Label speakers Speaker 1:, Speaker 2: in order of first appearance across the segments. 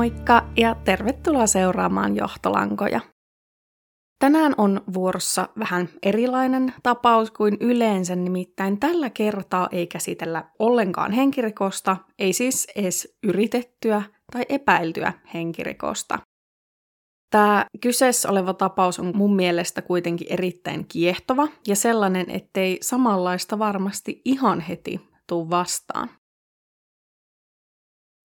Speaker 1: Moikka ja tervetuloa seuraamaan Johtolankoja. Tänään on vuorossa vähän erilainen tapaus kuin yleensä, nimittäin tällä kertaa ei käsitellä ollenkaan henkirikosta, ei siis edes yritettyä tai epäiltyä henkirikosta. Tämä kyseessä oleva tapaus on mun mielestä kuitenkin erittäin kiehtova ja sellainen, ettei samanlaista varmasti ihan heti tuu vastaan.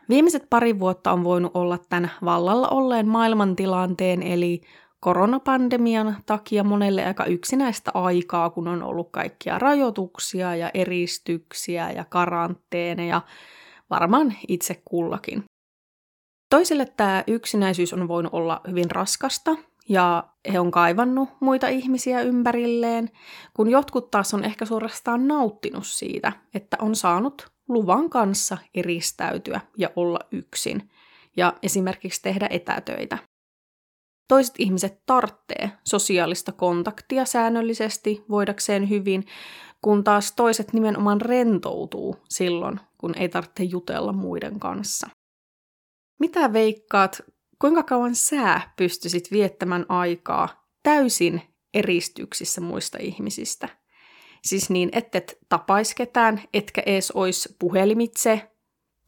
Speaker 1: Viimeiset pari vuotta on voinut olla tämän vallalla olleen maailmantilanteen eli koronapandemian takia monelle aika yksinäistä aikaa, kun on ollut kaikkia rajoituksia ja eristyksiä ja karanteeneja, varmaan itse kullakin. Toisille tämä yksinäisyys on voinut olla hyvin raskasta ja he on kaivannut muita ihmisiä ympärilleen, kun jotkut taas on ehkä suorastaan nauttinut siitä, että on saanut luvan kanssa eristäytyä ja olla yksin ja esimerkiksi tehdä etätöitä. Toiset ihmiset tarttee sosiaalista kontaktia säännöllisesti voidakseen hyvin, kun taas toiset nimenomaan rentoutuu silloin, kun ei tarvitse jutella muiden kanssa. Mitä veikkaat, kuinka kauan sä pystyisit viettämään aikaa täysin eristyksissä muista ihmisistä? Siis niin, et tapais ketään, etkä ees ois puhelimitse,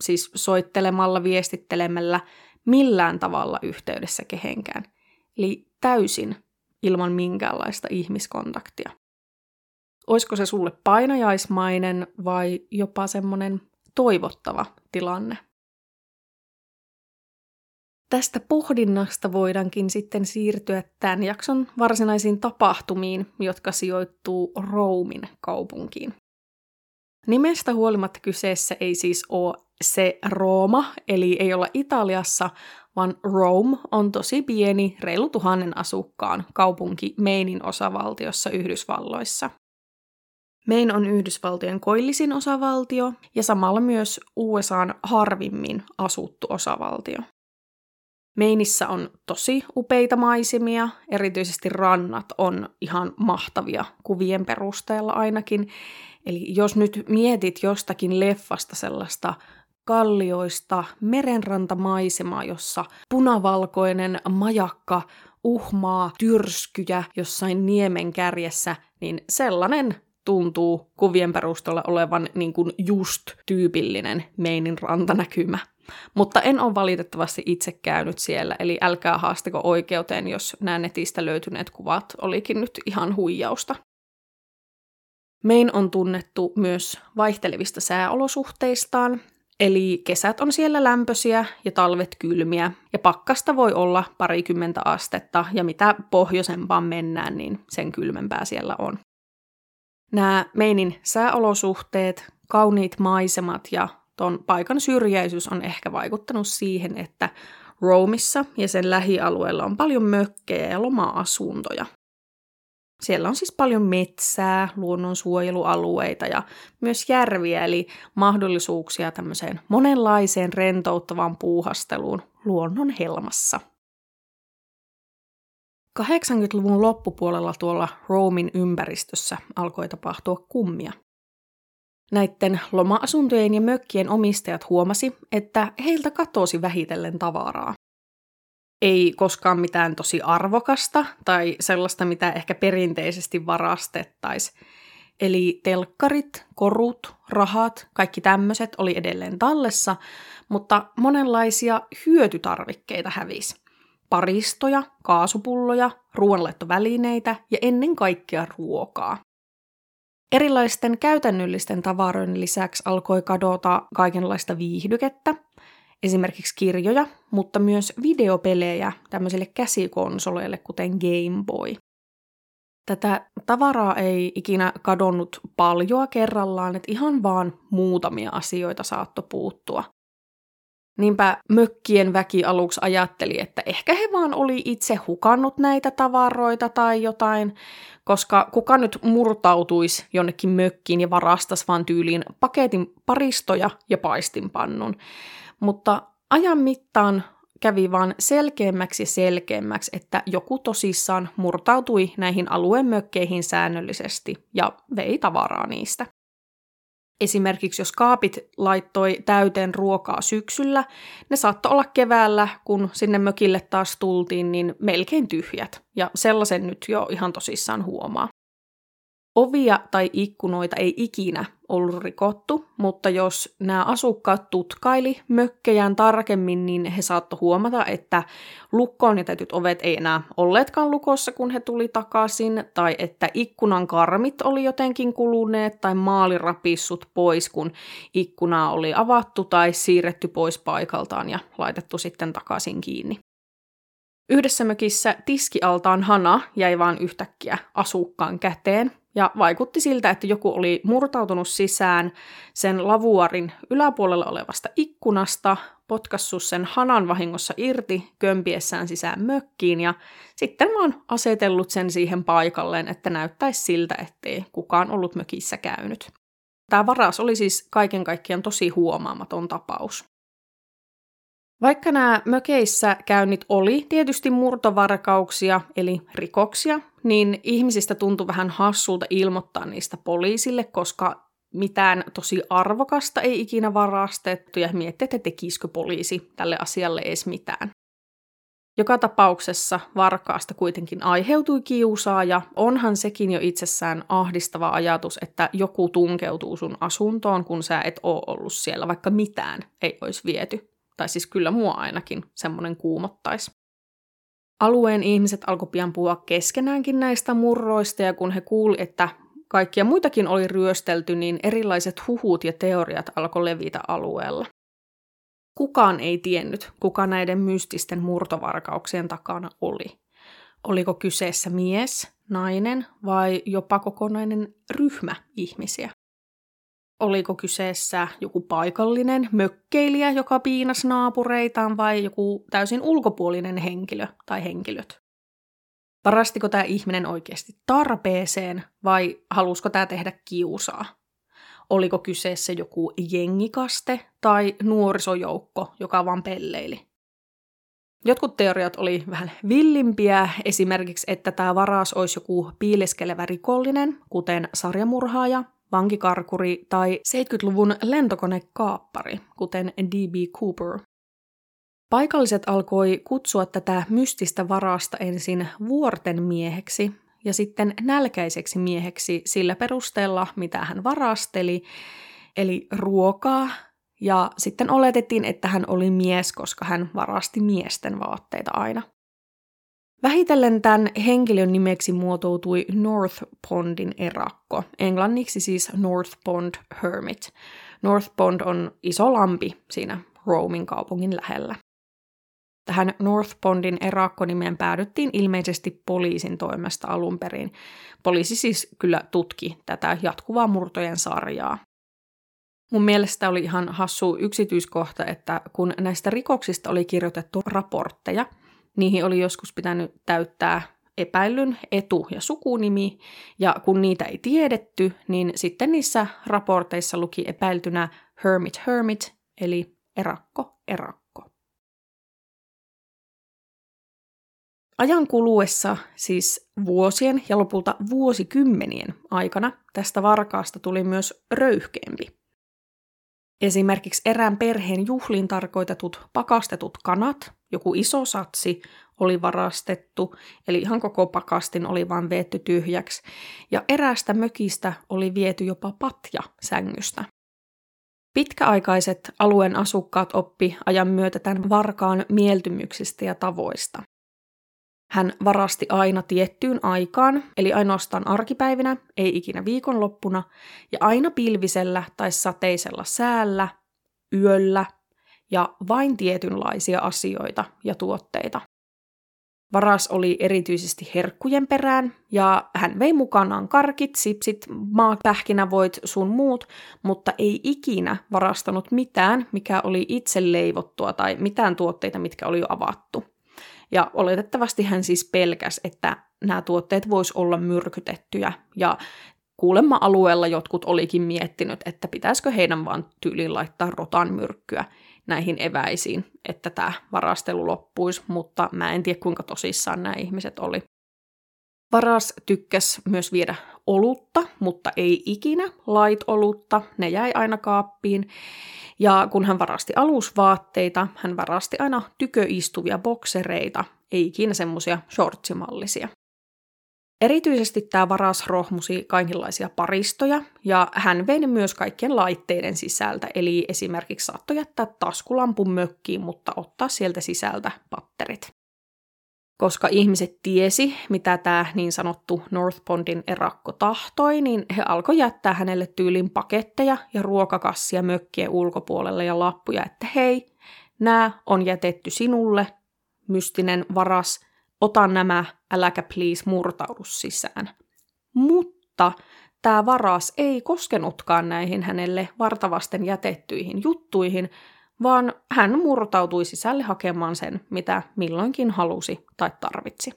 Speaker 1: siis soittelemalla, viestittelemällä, millään tavalla yhteydessä kehenkään. Eli täysin ilman minkäänlaista ihmiskontaktia. Oisko se sulle painajaismainen vai jopa semmoinen toivottava tilanne? Tästä pohdinnasta voidaankin sitten siirtyä tämän jakson varsinaisiin tapahtumiin, jotka sijoittuu Roomin kaupunkiin. Nimestä huolimatta kyseessä ei siis ole se Rooma, eli ei olla Italiassa, vaan Rome on tosi pieni, reilu tuhannen asukkaan kaupunki Mainin osavaltiossa Yhdysvalloissa. Maine on Yhdysvaltojen koillisin osavaltio ja samalla myös USAn harvimmin asuttu osavaltio. Meinissä on tosi upeita maisemia, erityisesti rannat on ihan mahtavia kuvien perusteella ainakin. Eli jos nyt mietit jostakin leffasta sellaista kallioista merenrantamaisemaa, jossa punavalkoinen majakka uhmaa tyrskyjä jossain niemen kärjessä, niin sellainen tuntuu kuvien perusteella olevan niin kuin just tyypillinen meinin rantanäkymä. Mutta en ole valitettavasti itse käynyt siellä, eli älkää haastako oikeuteen, jos nämä netistä löytyneet kuvat olikin nyt ihan huijausta. Main on tunnettu myös vaihtelevista sääolosuhteistaan, eli kesät on siellä lämpöisiä ja talvet kylmiä, ja pakkasta voi olla parikymmentä astetta, ja mitä pohjoisempaan mennään, niin sen kylmempää siellä on. Nämä Meinin sääolosuhteet, kauniit maisemat ja Tuon paikan syrjäisyys on ehkä vaikuttanut siihen, että Roomissa ja sen lähialueella on paljon mökkejä ja loma-asuntoja. Siellä on siis paljon metsää, luonnonsuojelualueita ja myös järviä, eli mahdollisuuksia tämmöiseen monenlaiseen rentouttavaan puuhasteluun luonnon helmassa. 80-luvun loppupuolella tuolla Roomin ympäristössä alkoi tapahtua kummia – Näiden loma-asuntojen ja mökkien omistajat huomasi, että heiltä katosi vähitellen tavaraa. Ei koskaan mitään tosi arvokasta tai sellaista, mitä ehkä perinteisesti varastettaisiin. Eli telkkarit, korut, rahat, kaikki tämmöiset oli edelleen tallessa, mutta monenlaisia hyötytarvikkeita hävisi. Paristoja, kaasupulloja, ruoanlaittovälineitä ja ennen kaikkea ruokaa. Erilaisten käytännöllisten tavaroiden lisäksi alkoi kadota kaikenlaista viihdykettä, esimerkiksi kirjoja, mutta myös videopelejä tämmöisille käsikonsoleille, kuten Game Boy. Tätä tavaraa ei ikinä kadonnut paljoa kerrallaan, että ihan vaan muutamia asioita saatto puuttua. Niinpä mökkien väki aluksi ajatteli, että ehkä he vaan oli itse hukannut näitä tavaroita tai jotain, koska kuka nyt murtautuisi jonnekin mökkiin ja varastas vaan tyyliin paketin paristoja ja paistinpannun. Mutta ajan mittaan kävi vaan selkeämmäksi selkeämmäksi, että joku tosissaan murtautui näihin alueen mökkeihin säännöllisesti ja vei tavaraa niistä. Esimerkiksi jos kaapit laittoi täyteen ruokaa syksyllä, ne saattoi olla keväällä, kun sinne mökille taas tultiin, niin melkein tyhjät. Ja sellaisen nyt jo ihan tosissaan huomaa. Ovia tai ikkunoita ei ikinä ollut rikottu, mutta jos nämä asukkaat tutkaili mökkejään tarkemmin, niin he saattoi huomata, että lukkoon jätetyt ovet ei enää olleetkaan lukossa, kun he tuli takaisin, tai että ikkunan karmit oli jotenkin kuluneet, tai maali rapissut pois, kun ikkunaa oli avattu tai siirretty pois paikaltaan ja laitettu sitten takaisin kiinni. Yhdessä mökissä tiskialtaan hana jäi vaan yhtäkkiä asukkaan käteen, ja vaikutti siltä, että joku oli murtautunut sisään sen lavuarin yläpuolella olevasta ikkunasta, potkassut sen hanan vahingossa irti kömpiessään sisään mökkiin ja sitten vaan asetellut sen siihen paikalleen, että näyttäisi siltä, ettei kukaan ollut mökissä käynyt. Tämä varas oli siis kaiken kaikkiaan tosi huomaamaton tapaus. Vaikka nämä mökeissä käynnit oli tietysti murtovarkauksia, eli rikoksia, niin ihmisistä tuntui vähän hassulta ilmoittaa niistä poliisille, koska mitään tosi arvokasta ei ikinä varastettu ja miettii, että tekisikö poliisi tälle asialle edes mitään. Joka tapauksessa varkaasta kuitenkin aiheutui kiusaaja. Onhan sekin jo itsessään ahdistava ajatus, että joku tunkeutuu sun asuntoon, kun sä et ole ollut siellä, vaikka mitään ei olisi viety. Tai siis kyllä mua ainakin semmoinen kuumottaisi. Alueen ihmiset alkoi pian puhua keskenäänkin näistä murroista, ja kun he kuuli, että kaikkia muitakin oli ryöstelty, niin erilaiset huhut ja teoriat alkoi levitä alueella. Kukaan ei tiennyt, kuka näiden mystisten murtovarkauksien takana oli. Oliko kyseessä mies, nainen vai jopa kokonainen ryhmä ihmisiä? Oliko kyseessä joku paikallinen mökkeilijä, joka piinas naapureitaan, vai joku täysin ulkopuolinen henkilö tai henkilöt? Varastiko tämä ihminen oikeasti tarpeeseen vai halusiko tämä tehdä kiusaa? Oliko kyseessä joku jengikaste tai nuorisojoukko, joka vaan pelleili? Jotkut teoriat oli vähän villimpiä, esimerkiksi että tämä varas olisi joku piileskelevä rikollinen, kuten sarjamurhaaja vankikarkuri tai 70-luvun lentokonekaappari, kuten D.B. Cooper. Paikalliset alkoi kutsua tätä mystistä varasta ensin vuorten mieheksi ja sitten nälkäiseksi mieheksi sillä perusteella, mitä hän varasteli, eli ruokaa, ja sitten oletettiin, että hän oli mies, koska hän varasti miesten vaatteita aina. Vähitellen tämän henkilön nimeksi muotoutui North Pondin erakko, englanniksi siis North Pond Hermit. North Pond on iso lampi siinä Romin kaupungin lähellä. Tähän North Pondin erakkonimeen päädyttiin ilmeisesti poliisin toimesta alun perin. Poliisi siis kyllä tutki tätä jatkuvaa murtojen sarjaa. Mun mielestä oli ihan hassu yksityiskohta, että kun näistä rikoksista oli kirjoitettu raportteja – Niihin oli joskus pitänyt täyttää epäillyn etu- ja sukunimi, ja kun niitä ei tiedetty, niin sitten niissä raporteissa luki epäiltynä hermit hermit, eli erakko erakko. Ajan kuluessa, siis vuosien ja lopulta vuosikymmenien aikana, tästä varkaasta tuli myös röyhkeämpi. Esimerkiksi erään perheen juhliin tarkoitetut pakastetut kanat, joku iso satsi, oli varastettu, eli ihan koko pakastin oli vain veetty tyhjäksi, ja eräästä mökistä oli viety jopa patja sängystä. Pitkäaikaiset alueen asukkaat oppi ajan myötä tämän varkaan mieltymyksistä ja tavoista. Hän varasti aina tiettyyn aikaan, eli ainoastaan arkipäivinä, ei ikinä viikonloppuna, ja aina pilvisellä tai sateisella säällä, yöllä ja vain tietynlaisia asioita ja tuotteita. Varas oli erityisesti herkkujen perään, ja hän vei mukanaan karkit, sipsit, maapähkinävoit sun muut, mutta ei ikinä varastanut mitään, mikä oli itse leivottua tai mitään tuotteita, mitkä oli jo avattu. Ja oletettavasti hän siis pelkäs, että nämä tuotteet vois olla myrkytettyjä. Ja kuulemma alueella jotkut olikin miettinyt, että pitäisikö heidän vaan tyyliin laittaa rotan myrkkyä näihin eväisiin, että tämä varastelu loppuisi, mutta mä en tiedä kuinka tosissaan nämä ihmiset oli. Varas tykkäs myös viedä olutta, mutta ei ikinä light-olutta, ne jäi aina kaappiin. Ja kun hän varasti alusvaatteita, hän varasti aina tyköistuvia boksereita, ei ikinä semmoisia shortsimallisia. Erityisesti tämä varas rohmusi kaikenlaisia paristoja, ja hän vei ne myös kaikkien laitteiden sisältä, eli esimerkiksi saattoi jättää taskulampun mökkiin, mutta ottaa sieltä sisältä patterit. Koska ihmiset tiesi, mitä tämä niin sanottu North Pondin erakko tahtoi, niin he alkoi jättää hänelle tyylin paketteja ja ruokakassia mökkien ulkopuolelle ja lappuja, että hei, nämä on jätetty sinulle, mystinen varas, ota nämä, äläkä please murtaudu sisään. Mutta tämä varas ei koskenutkaan näihin hänelle vartavasten jätettyihin juttuihin, vaan hän murtautui sisälle hakemaan sen, mitä milloinkin halusi tai tarvitsi.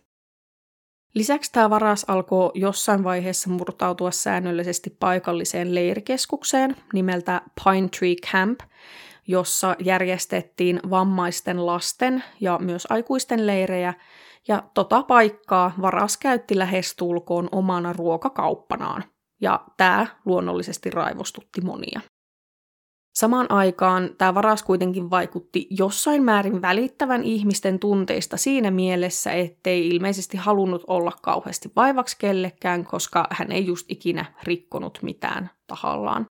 Speaker 1: Lisäksi tämä varas alkoi jossain vaiheessa murtautua säännöllisesti paikalliseen leirikeskukseen nimeltä Pine Tree Camp, jossa järjestettiin vammaisten lasten ja myös aikuisten leirejä, ja tota paikkaa varas käytti lähestulkoon omana ruokakauppanaan, ja tämä luonnollisesti raivostutti monia. Samaan aikaan tämä varas kuitenkin vaikutti jossain määrin välittävän ihmisten tunteista siinä mielessä, ettei ilmeisesti halunnut olla kauheasti vaivaksi kellekään, koska hän ei just ikinä rikkonut mitään tahallaan.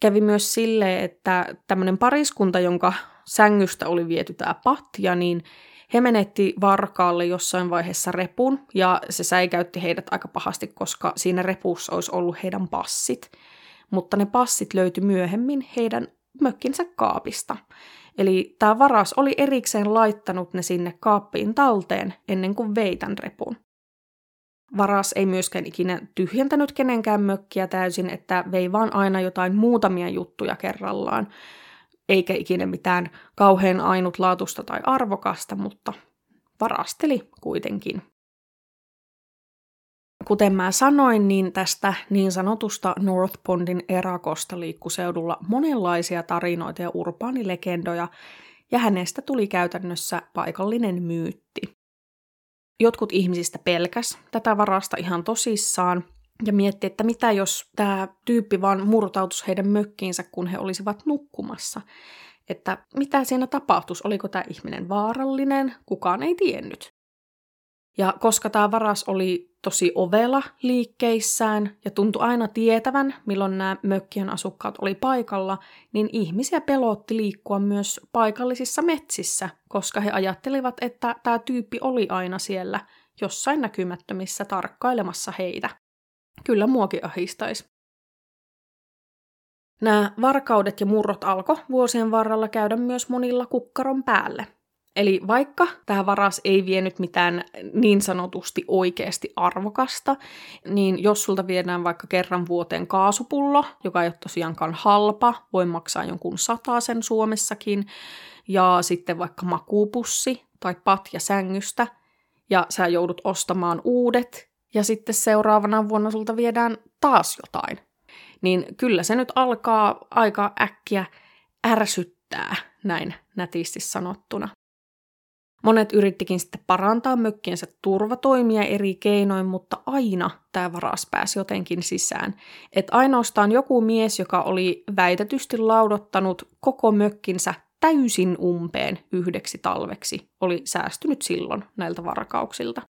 Speaker 1: Kävi myös sille, että tämmöinen pariskunta, jonka sängystä oli viety tämä patja, niin he menetti varkaalle jossain vaiheessa repun ja se säikäytti heidät aika pahasti, koska siinä repussa olisi ollut heidän passit – mutta ne passit löytyi myöhemmin heidän mökkinsä kaapista. Eli tämä varas oli erikseen laittanut ne sinne kaappiin talteen ennen kuin vei tämän repun. Varas ei myöskään ikinä tyhjentänyt kenenkään mökkiä täysin, että vei vaan aina jotain muutamia juttuja kerrallaan, eikä ikinä mitään kauhean ainutlaatusta tai arvokasta, mutta varasteli kuitenkin. Kuten mä sanoin, niin tästä niin sanotusta North Pondin erakosta liikkuseudulla monenlaisia tarinoita ja urbaanilegendoja, ja hänestä tuli käytännössä paikallinen myytti. Jotkut ihmisistä pelkäs tätä varasta ihan tosissaan, ja mietti, että mitä jos tämä tyyppi vaan murtautus heidän mökkiinsä, kun he olisivat nukkumassa. Että mitä siinä tapahtuisi, oliko tämä ihminen vaarallinen, kukaan ei tiennyt. Ja koska tämä varas oli tosi ovela liikkeissään ja tuntui aina tietävän, milloin nämä mökkien asukkaat oli paikalla, niin ihmisiä pelotti liikkua myös paikallisissa metsissä, koska he ajattelivat, että tämä tyyppi oli aina siellä jossain näkymättömissä tarkkailemassa heitä. Kyllä muokin ahistaisi. Nämä varkaudet ja murrot alkoi vuosien varrella käydä myös monilla kukkaron päälle – Eli vaikka tämä varas ei vienyt mitään niin sanotusti oikeasti arvokasta, niin jos sulta viedään vaikka kerran vuoteen kaasupullo, joka ei ole tosiaankaan halpa, voi maksaa jonkun sen Suomessakin, ja sitten vaikka makuupussi tai patja sängystä, ja sä joudut ostamaan uudet, ja sitten seuraavana vuonna sulta viedään taas jotain, niin kyllä se nyt alkaa aika äkkiä ärsyttää, näin nätisti sanottuna. Monet yrittikin sitten parantaa mökkiensä turvatoimia eri keinoin, mutta aina tämä varas pääsi jotenkin sisään. että ainoastaan joku mies, joka oli väitetysti laudottanut koko mökkinsä täysin umpeen yhdeksi talveksi, oli säästynyt silloin näiltä varkauksilta.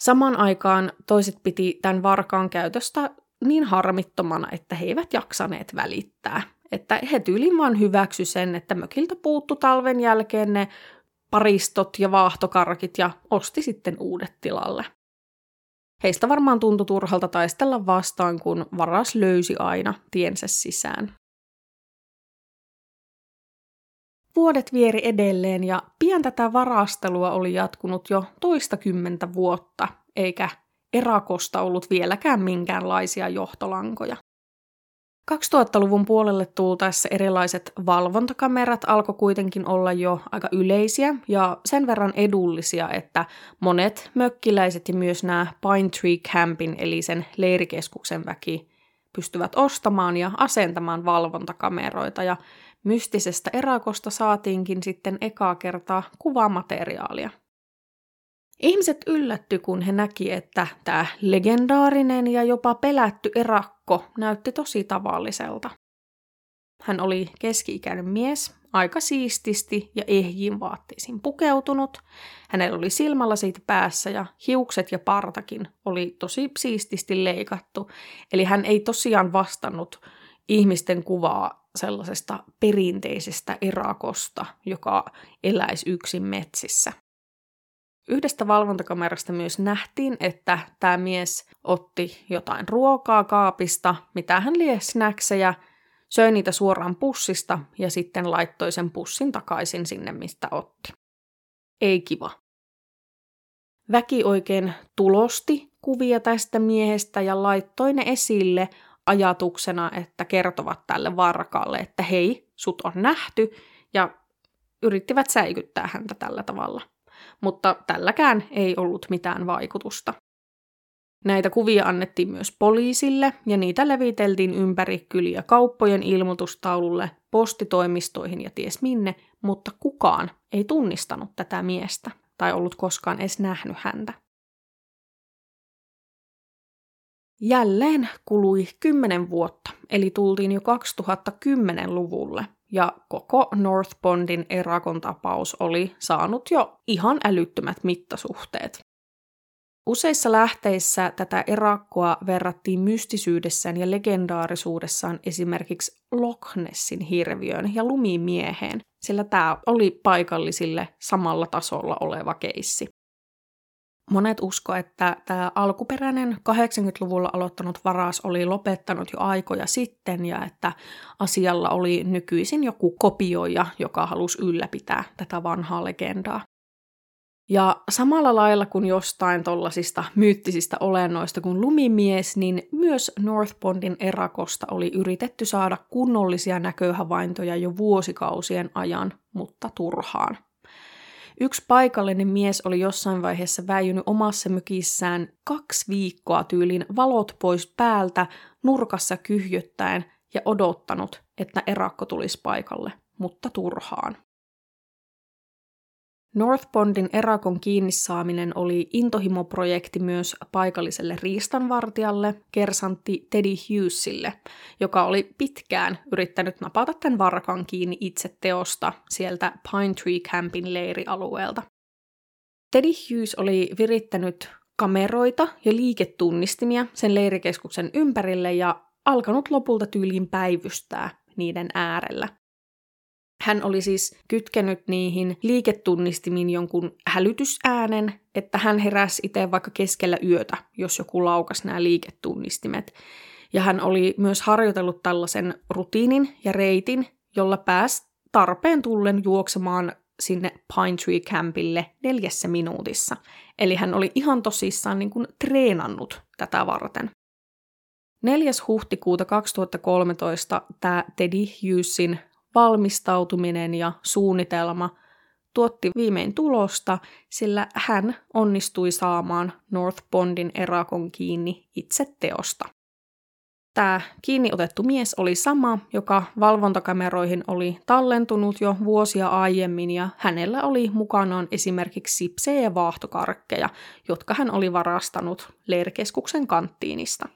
Speaker 1: Samaan aikaan toiset piti tämän varkaan käytöstä niin harmittomana, että he eivät jaksaneet välittää. Että he tyylin vaan hyväksy sen, että mökiltä puuttu talven jälkeen ne paristot ja vaahtokarkit ja osti sitten uudet tilalle. Heistä varmaan tuntui turhalta taistella vastaan, kun varas löysi aina tiensä sisään. Vuodet vieri edelleen ja pian tätä varastelua oli jatkunut jo toista kymmentä vuotta, eikä erakosta ollut vieläkään minkäänlaisia johtolankoja. 2000-luvun puolelle tultaessa erilaiset valvontakamerat alkoi kuitenkin olla jo aika yleisiä ja sen verran edullisia, että monet mökkiläiset ja myös nämä Pine Tree Campin eli sen leirikeskuksen väki pystyvät ostamaan ja asentamaan valvontakameroita ja mystisestä erakosta saatiinkin sitten ekaa kertaa kuvamateriaalia. Ihmiset yllätty, kun he näki, että tämä legendaarinen ja jopa pelätty erakko näytti tosi tavalliselta. Hän oli keski-ikäinen mies, aika siististi ja ehjin vaatteisiin pukeutunut. Hänellä oli silmälasit päässä ja hiukset ja partakin oli tosi siististi leikattu. Eli hän ei tosiaan vastannut ihmisten kuvaa sellaisesta perinteisestä erakosta, joka eläisi yksin metsissä. Yhdestä valvontakamerasta myös nähtiin, että tämä mies otti jotain ruokaa kaapista, mitä hän lie snackseja, söi niitä suoraan pussista ja sitten laittoi sen pussin takaisin sinne, mistä otti. Ei kiva. Väki oikein tulosti kuvia tästä miehestä ja laittoi ne esille ajatuksena, että kertovat tälle varkaalle, että hei, sut on nähty, ja yrittivät säikyttää häntä tällä tavalla. Mutta tälläkään ei ollut mitään vaikutusta. Näitä kuvia annettiin myös poliisille ja niitä leviteltiin ympäri kyliä kauppojen ilmoitustaululle, postitoimistoihin ja ties minne, mutta kukaan ei tunnistanut tätä miestä tai ollut koskaan edes nähnyt häntä. Jälleen kului kymmenen vuotta, eli tultiin jo 2010-luvulle, ja koko North Bondin erakon tapaus oli saanut jo ihan älyttömät mittasuhteet. Useissa lähteissä tätä erakkoa verrattiin mystisyydessään ja legendaarisuudessaan esimerkiksi Loch Nessin hirviön ja lumimieheen, sillä tämä oli paikallisille samalla tasolla oleva keissi. Monet usko, että tämä alkuperäinen 80-luvulla aloittanut varas oli lopettanut jo aikoja sitten ja että asialla oli nykyisin joku kopioija, joka halusi ylläpitää tätä vanhaa legendaa. Ja samalla lailla kuin jostain tollasista myyttisistä olennoista kuin lumimies, niin myös North Bondin erakosta oli yritetty saada kunnollisia näköhavaintoja jo vuosikausien ajan, mutta turhaan. Yksi paikallinen mies oli jossain vaiheessa väijynyt omassa mökissään kaksi viikkoa tyylin valot pois päältä, nurkassa kyhjöttäen ja odottanut, että erakko tulisi paikalle, mutta turhaan. North Bondin erakon kiinni saaminen oli intohimoprojekti myös paikalliselle riistanvartijalle, kersantti Teddy Hughesille, joka oli pitkään yrittänyt napata tämän varkan kiinni itse teosta sieltä Pine Tree Campin leirialueelta. Teddy Hughes oli virittänyt kameroita ja liiketunnistimia sen leirikeskuksen ympärille ja alkanut lopulta tyyliin päivystää niiden äärellä. Hän oli siis kytkenyt niihin liiketunnistimiin jonkun hälytysäänen, että hän heräsi itse vaikka keskellä yötä, jos joku laukas nämä liiketunnistimet. Ja hän oli myös harjoitellut tällaisen rutiinin ja reitin, jolla pääsi tarpeen tullen juoksemaan sinne Pine Tree Campille neljässä minuutissa. Eli hän oli ihan tosissaan niin kuin treenannut tätä varten. 4. huhtikuuta 2013 tämä Teddy Hughesin valmistautuminen ja suunnitelma tuotti viimein tulosta, sillä hän onnistui saamaan North Bondin erakon kiinni itse teosta. Tämä kiinni otettu mies oli sama, joka valvontakameroihin oli tallentunut jo vuosia aiemmin ja hänellä oli mukanaan esimerkiksi sipsejä ja vaahtokarkkeja, jotka hän oli varastanut leirikeskuksen kanttiinista.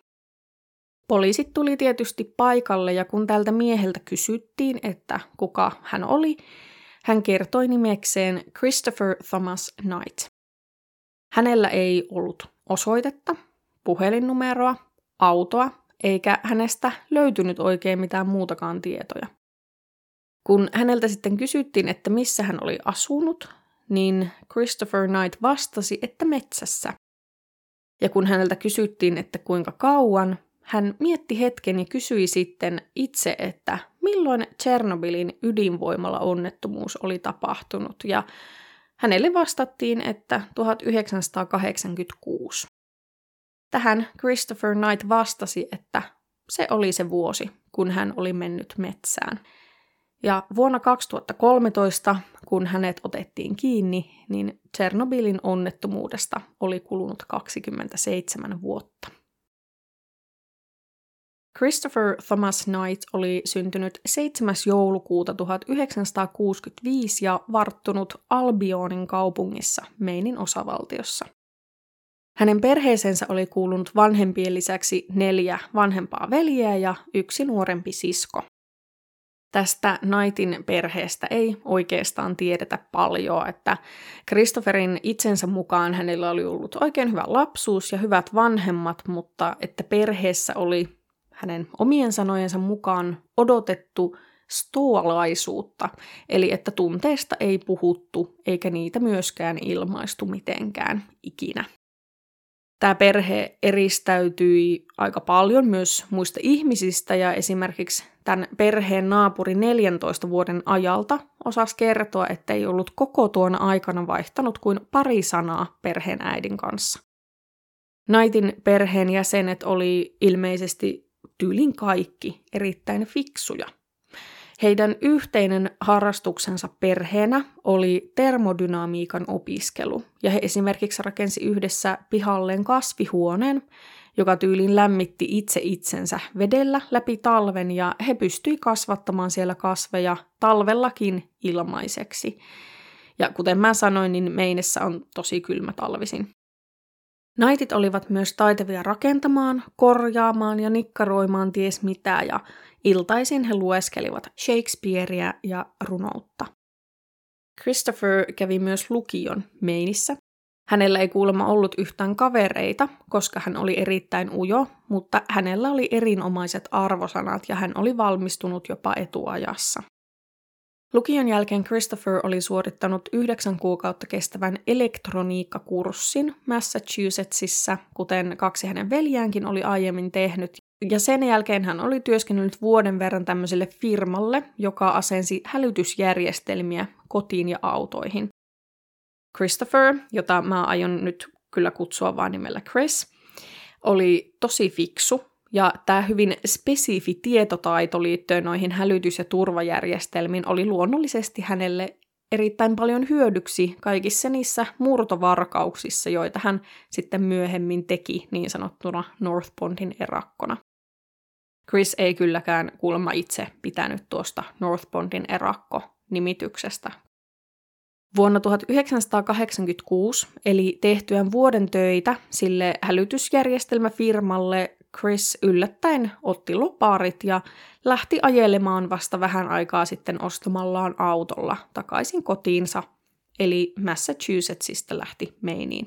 Speaker 1: Poliisit tuli tietysti paikalle ja kun tältä mieheltä kysyttiin, että kuka hän oli, hän kertoi nimekseen Christopher Thomas Knight. Hänellä ei ollut osoitetta, puhelinnumeroa, autoa, eikä hänestä löytynyt oikein mitään muutakaan tietoja. Kun häneltä sitten kysyttiin, että missä hän oli asunut, niin Christopher Knight vastasi, että metsässä. Ja kun häneltä kysyttiin, että kuinka kauan, hän mietti hetken ja kysyi sitten itse, että milloin Tchernobylin ydinvoimalla onnettomuus oli tapahtunut, ja hänelle vastattiin, että 1986. Tähän Christopher Knight vastasi, että se oli se vuosi, kun hän oli mennyt metsään. Ja vuonna 2013, kun hänet otettiin kiinni, niin Tchernobylin onnettomuudesta oli kulunut 27 vuotta. Christopher Thomas Knight oli syntynyt 7. joulukuuta 1965 ja varttunut Albionin kaupungissa Meinin osavaltiossa. Hänen perheeseensä oli kuulunut vanhempien lisäksi neljä vanhempaa veljeä ja yksi nuorempi sisko. Tästä Knightin perheestä ei oikeastaan tiedetä paljon, että Christopherin itsensä mukaan hänellä oli ollut oikein hyvä lapsuus ja hyvät vanhemmat, mutta että perheessä oli hänen omien sanojensa mukaan odotettu stoalaisuutta, eli että tunteesta ei puhuttu eikä niitä myöskään ilmaistu mitenkään ikinä. Tämä perhe eristäytyi aika paljon myös muista ihmisistä ja esimerkiksi tämän perheen naapuri 14 vuoden ajalta osasi kertoa, että ei ollut koko tuona aikana vaihtanut kuin pari sanaa perheen äidin kanssa. Naitin perheen jäsenet oli ilmeisesti tyylin kaikki erittäin fiksuja. Heidän yhteinen harrastuksensa perheenä oli termodynamiikan opiskelu, ja he esimerkiksi rakensi yhdessä pihalleen kasvihuoneen, joka tyylin lämmitti itse itsensä vedellä läpi talven, ja he pystyi kasvattamaan siellä kasveja talvellakin ilmaiseksi. Ja kuten mä sanoin, niin Meinessä on tosi kylmä talvisin. Naitit olivat myös taitavia rakentamaan, korjaamaan ja nikkaroimaan ties mitä ja iltaisin he lueskelivat Shakespearea ja runoutta. Christopher kävi myös lukion Meinissä. Hänellä ei kuulemma ollut yhtään kavereita, koska hän oli erittäin ujo, mutta hänellä oli erinomaiset arvosanat ja hän oli valmistunut jopa etuajassa. Lukion jälkeen Christopher oli suorittanut yhdeksän kuukautta kestävän elektroniikkakurssin Massachusettsissa, kuten kaksi hänen veljäänkin oli aiemmin tehnyt. Ja sen jälkeen hän oli työskennellyt vuoden verran tämmöiselle firmalle, joka asensi hälytysjärjestelmiä kotiin ja autoihin. Christopher, jota mä aion nyt kyllä kutsua vain nimellä Chris, oli tosi fiksu ja tämä hyvin spesifi tietotaito liittyen noihin hälytys- ja turvajärjestelmiin oli luonnollisesti hänelle erittäin paljon hyödyksi kaikissa niissä murtovarkauksissa, joita hän sitten myöhemmin teki niin sanottuna North Bondin erakkona. Chris ei kylläkään kuulemma itse pitänyt tuosta North Bondin erakko-nimityksestä. Vuonna 1986, eli tehtyään vuoden töitä sille hälytysjärjestelmäfirmalle, Chris yllättäen otti loparit ja lähti ajelemaan vasta vähän aikaa sitten ostamallaan autolla takaisin kotiinsa, eli Massachusettsista lähti Mainiin.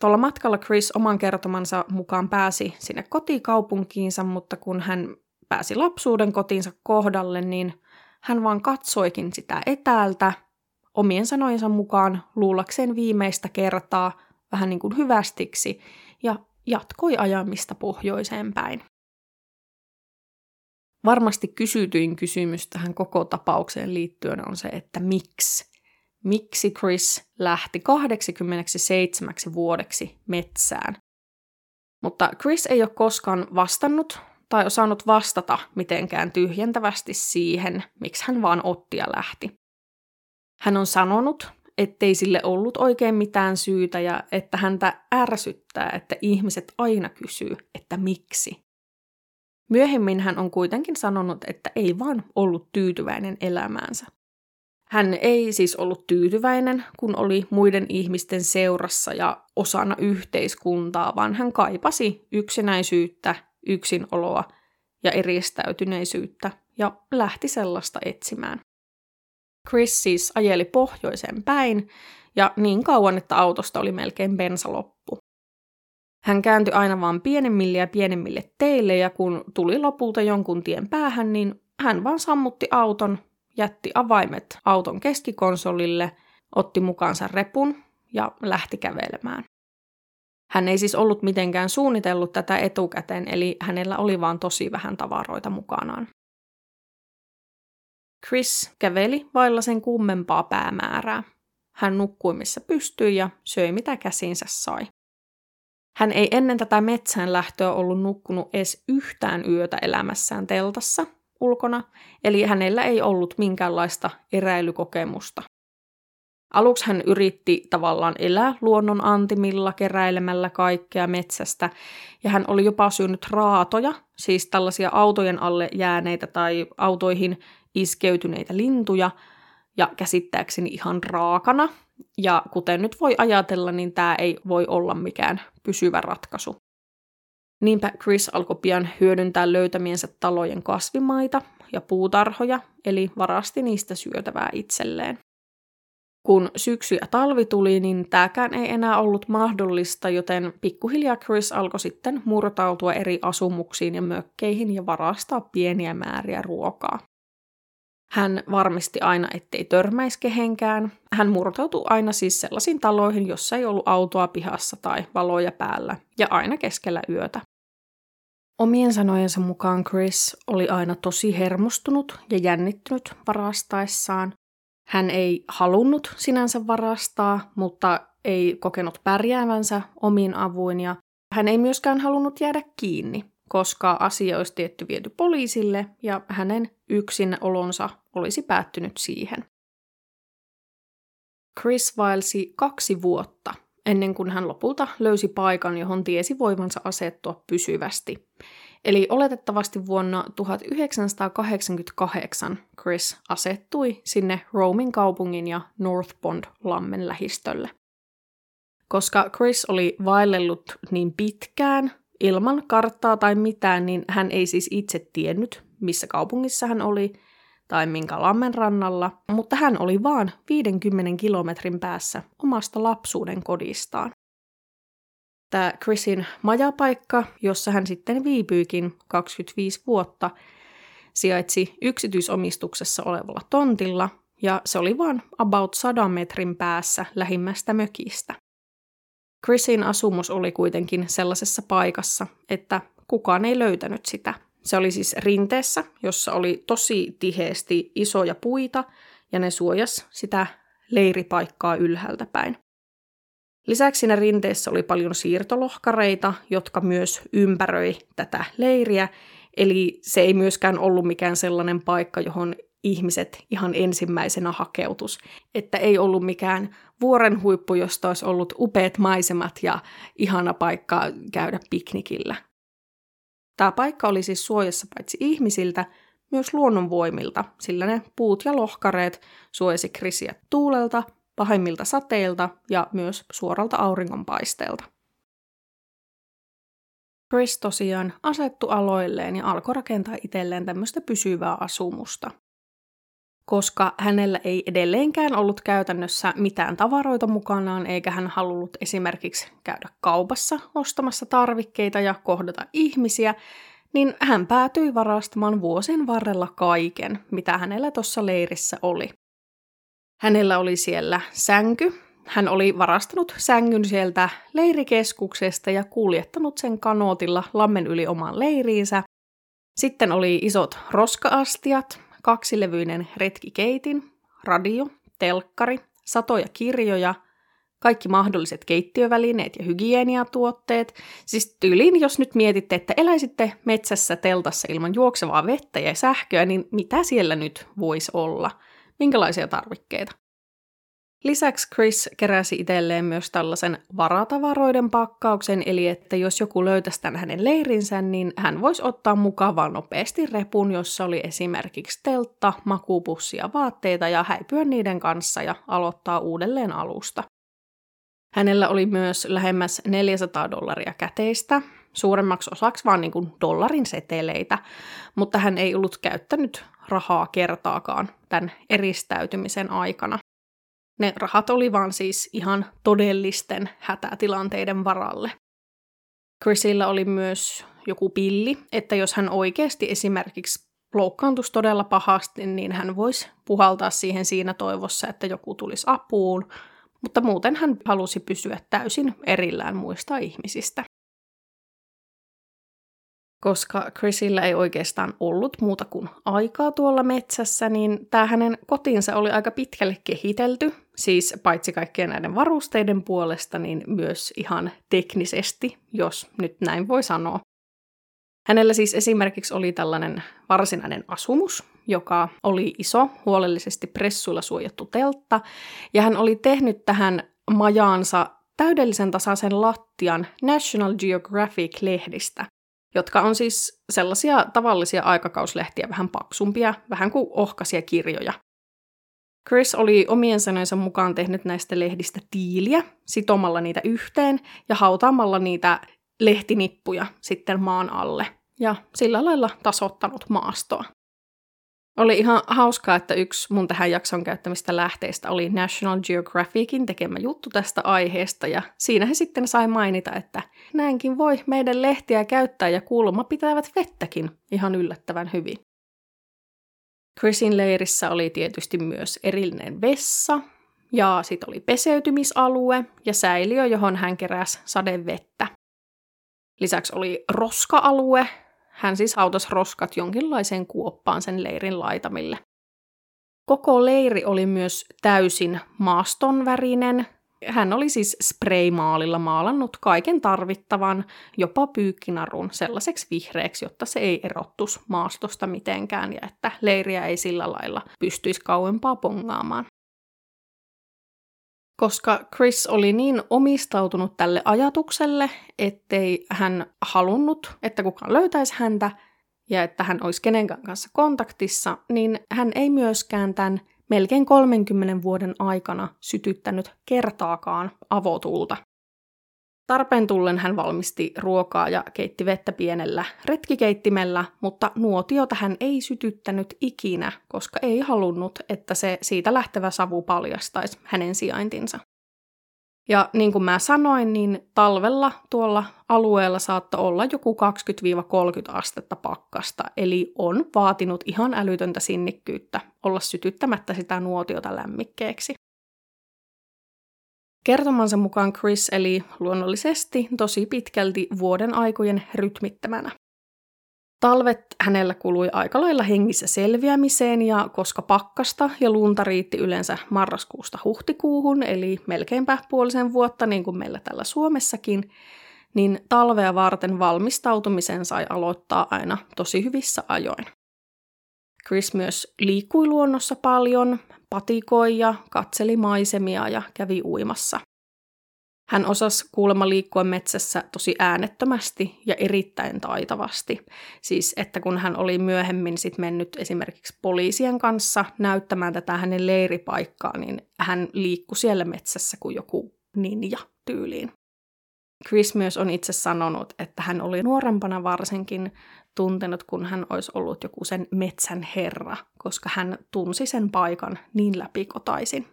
Speaker 1: Tuolla matkalla Chris oman kertomansa mukaan pääsi sinne kotikaupunkiinsa, mutta kun hän pääsi lapsuuden kotiinsa kohdalle, niin hän vaan katsoikin sitä etäältä omien sanojensa mukaan luulakseen viimeistä kertaa vähän niin kuin hyvästiksi ja jatkoi ajamista pohjoiseen päin. Varmasti kysytyin kysymys tähän koko tapaukseen liittyen on se, että miksi? Miksi Chris lähti 87 vuodeksi metsään? Mutta Chris ei ole koskaan vastannut tai osannut vastata mitenkään tyhjentävästi siihen, miksi hän vaan otti ja lähti. Hän on sanonut, ettei sille ollut oikein mitään syytä ja että häntä ärsyttää, että ihmiset aina kysyy, että miksi. Myöhemmin hän on kuitenkin sanonut, että ei vaan ollut tyytyväinen elämäänsä. Hän ei siis ollut tyytyväinen, kun oli muiden ihmisten seurassa ja osana yhteiskuntaa, vaan hän kaipasi yksinäisyyttä, yksinoloa ja eristäytyneisyyttä ja lähti sellaista etsimään. Chris siis ajeli pohjoiseen päin ja niin kauan, että autosta oli melkein bensaloppu. Hän kääntyi aina vaan pienemmille ja pienemmille teille ja kun tuli lopulta jonkun tien päähän, niin hän vaan sammutti auton, jätti avaimet auton keskikonsolille, otti mukaansa repun ja lähti kävelemään. Hän ei siis ollut mitenkään suunnitellut tätä etukäteen, eli hänellä oli vaan tosi vähän tavaroita mukanaan. Chris käveli vailla sen kummempaa päämäärää. Hän nukkui missä pystyi ja söi mitä käsinsä sai. Hän ei ennen tätä metsään lähtöä ollut nukkunut edes yhtään yötä elämässään teltassa ulkona, eli hänellä ei ollut minkäänlaista eräilykokemusta. Aluksi hän yritti tavallaan elää luonnon antimilla keräilemällä kaikkea metsästä, ja hän oli jopa syönyt raatoja, siis tällaisia autojen alle jääneitä tai autoihin iskeytyneitä lintuja, ja käsittääkseni ihan raakana. Ja kuten nyt voi ajatella, niin tämä ei voi olla mikään pysyvä ratkaisu. Niinpä Chris alkoi pian hyödyntää löytämiensä talojen kasvimaita ja puutarhoja, eli varasti niistä syötävää itselleen. Kun syksy ja talvi tuli, niin tämäkään ei enää ollut mahdollista, joten pikkuhiljaa Chris alkoi sitten murtautua eri asumuksiin ja mökkeihin ja varastaa pieniä määriä ruokaa. Hän varmisti aina, ettei törmäisi kehenkään. Hän murtautui aina siis sellaisiin taloihin, jossa ei ollut autoa pihassa tai valoja päällä, ja aina keskellä yötä. Omien sanojensa mukaan Chris oli aina tosi hermostunut ja jännittynyt varastaessaan. Hän ei halunnut sinänsä varastaa, mutta ei kokenut pärjäävänsä omiin avuin ja hän ei myöskään halunnut jäädä kiinni, koska asia olisi tietty viety poliisille ja hänen yksin olonsa olisi päättynyt siihen. Chris vaelsi kaksi vuotta ennen kuin hän lopulta löysi paikan, johon tiesi voivansa asettua pysyvästi. Eli oletettavasti vuonna 1988 Chris asettui sinne Romin kaupungin ja North Bond lammen lähistölle. Koska Chris oli vaellellut niin pitkään ilman karttaa tai mitään, niin hän ei siis itse tiennyt, missä kaupungissa hän oli tai minkä lammen rannalla, mutta hän oli vaan 50 kilometrin päässä omasta lapsuuden kodistaan. Tämä Chrisin majapaikka, jossa hän sitten viipyikin 25 vuotta, sijaitsi yksityisomistuksessa olevalla tontilla, ja se oli vain about 100 metrin päässä lähimmästä mökistä. Chrisin asumus oli kuitenkin sellaisessa paikassa, että kukaan ei löytänyt sitä. Se oli siis rinteessä, jossa oli tosi tiheesti isoja puita, ja ne suojas sitä leiripaikkaa ylhäältä päin. Lisäksi siinä rinteessä oli paljon siirtolohkareita, jotka myös ympäröi tätä leiriä, eli se ei myöskään ollut mikään sellainen paikka, johon ihmiset ihan ensimmäisenä hakeutus. Että ei ollut mikään vuoren huippu, josta olisi ollut upeat maisemat ja ihana paikka käydä piknikillä. Tämä paikka oli siis suojassa paitsi ihmisiltä, myös luonnonvoimilta, sillä ne puut ja lohkareet suojasi Krisiä tuulelta, pahimmilta sateilta ja myös suoralta auringonpaisteelta. Chris tosiaan asettu aloilleen ja alkoi rakentaa itselleen tämmöistä pysyvää asumusta. Koska hänellä ei edelleenkään ollut käytännössä mitään tavaroita mukanaan, eikä hän halunnut esimerkiksi käydä kaupassa ostamassa tarvikkeita ja kohdata ihmisiä, niin hän päätyi varastamaan vuosien varrella kaiken, mitä hänellä tuossa leirissä oli. Hänellä oli siellä sänky. Hän oli varastanut sängyn sieltä leirikeskuksesta ja kuljettanut sen kanootilla lammen yli omaan leiriinsä. Sitten oli isot roskaastiat, kaksilevyinen retkikeitin, radio, telkkari, satoja kirjoja, kaikki mahdolliset keittiövälineet ja hygieniatuotteet. Siis tyyliin, jos nyt mietitte, että eläisitte metsässä teltassa ilman juoksevaa vettä ja sähköä, niin mitä siellä nyt voisi olla – minkälaisia tarvikkeita. Lisäksi Chris keräsi itselleen myös tällaisen varatavaroiden pakkauksen, eli että jos joku löytäisi tämän hänen leirinsä, niin hän voisi ottaa mukaan nopeasti repun, jossa oli esimerkiksi teltta, makupussi ja vaatteita ja häipyä niiden kanssa ja aloittaa uudelleen alusta. Hänellä oli myös lähemmäs 400 dollaria käteistä, suuremmaksi osaksi vaan niin dollarin seteleitä, mutta hän ei ollut käyttänyt rahaa kertaakaan tämän eristäytymisen aikana. Ne rahat oli vaan siis ihan todellisten hätätilanteiden varalle. Chrisillä oli myös joku pilli, että jos hän oikeasti esimerkiksi loukkaantuisi todella pahasti, niin hän voisi puhaltaa siihen siinä toivossa, että joku tulisi apuun, mutta muuten hän halusi pysyä täysin erillään muista ihmisistä. Koska Chrisillä ei oikeastaan ollut muuta kuin aikaa tuolla metsässä, niin tämä hänen kotinsa oli aika pitkälle kehitelty, siis paitsi kaikkien näiden varusteiden puolesta, niin myös ihan teknisesti, jos nyt näin voi sanoa. Hänellä siis esimerkiksi oli tällainen varsinainen asumus, joka oli iso, huolellisesti pressuilla suojattu teltta, ja hän oli tehnyt tähän majaansa täydellisen tasaisen lattian National Geographic-lehdistä, jotka on siis sellaisia tavallisia aikakauslehtiä, vähän paksumpia, vähän kuin ohkaisia kirjoja. Chris oli omien sanojensa mukaan tehnyt näistä lehdistä tiiliä sitomalla niitä yhteen ja hautaamalla niitä lehtinippuja sitten maan alle ja sillä lailla tasottanut maastoa. Oli ihan hauskaa, että yksi mun tähän jakson käyttämistä lähteistä oli National Geographicin tekemä juttu tästä aiheesta, ja siinä he sitten sai mainita, että näinkin voi meidän lehtiä käyttää ja kuulemma pitävät vettäkin ihan yllättävän hyvin. Chrisin leirissä oli tietysti myös erillinen vessa, ja sitten oli peseytymisalue ja säiliö, johon hän keräsi sadevettä. Lisäksi oli roska-alue, hän siis hautasi roskat jonkinlaiseen kuoppaan sen leirin laitamille. Koko leiri oli myös täysin maastonvärinen. Hän oli siis spraymaalilla maalannut kaiken tarvittavan, jopa pyykkinarun, sellaiseksi vihreäksi, jotta se ei erottus maastosta mitenkään ja että leiriä ei sillä lailla pystyisi kauempaa pongaamaan. Koska Chris oli niin omistautunut tälle ajatukselle, ettei hän halunnut, että kukaan löytäisi häntä ja että hän olisi kenenkään kanssa kontaktissa, niin hän ei myöskään tämän melkein 30 vuoden aikana sytyttänyt kertaakaan avotulta. Tarpeen tullen hän valmisti ruokaa ja keitti vettä pienellä retkikeittimellä, mutta nuotiota hän ei sytyttänyt ikinä, koska ei halunnut, että se siitä lähtevä savu paljastaisi hänen sijaintinsa. Ja niin kuin mä sanoin, niin talvella tuolla alueella saattoi olla joku 20-30 astetta pakkasta, eli on vaatinut ihan älytöntä sinnikkyyttä olla sytyttämättä sitä nuotiota lämmikkeeksi. Kertomansa mukaan Chris eli luonnollisesti tosi pitkälti vuoden aikojen rytmittämänä. Talvet hänellä kului aika lailla hengissä selviämiseen ja koska pakkasta ja lunta riitti yleensä marraskuusta huhtikuuhun, eli melkeinpä puolisen vuotta niin kuin meillä täällä Suomessakin, niin talvea varten valmistautumisen sai aloittaa aina tosi hyvissä ajoin. Chris myös liikkui luonnossa paljon, patikoi ja katseli maisemia ja kävi uimassa. Hän osasi kuulemma liikkua metsässä tosi äänettömästi ja erittäin taitavasti. Siis, että kun hän oli myöhemmin sit mennyt esimerkiksi poliisien kanssa näyttämään tätä hänen leiripaikkaa, niin hän liikkui siellä metsässä kuin joku ninja tyyliin. Chris myös on itse sanonut, että hän oli nuorempana varsinkin tuntenut, kun hän olisi ollut joku sen metsän herra, koska hän tunsi sen paikan niin läpikotaisin.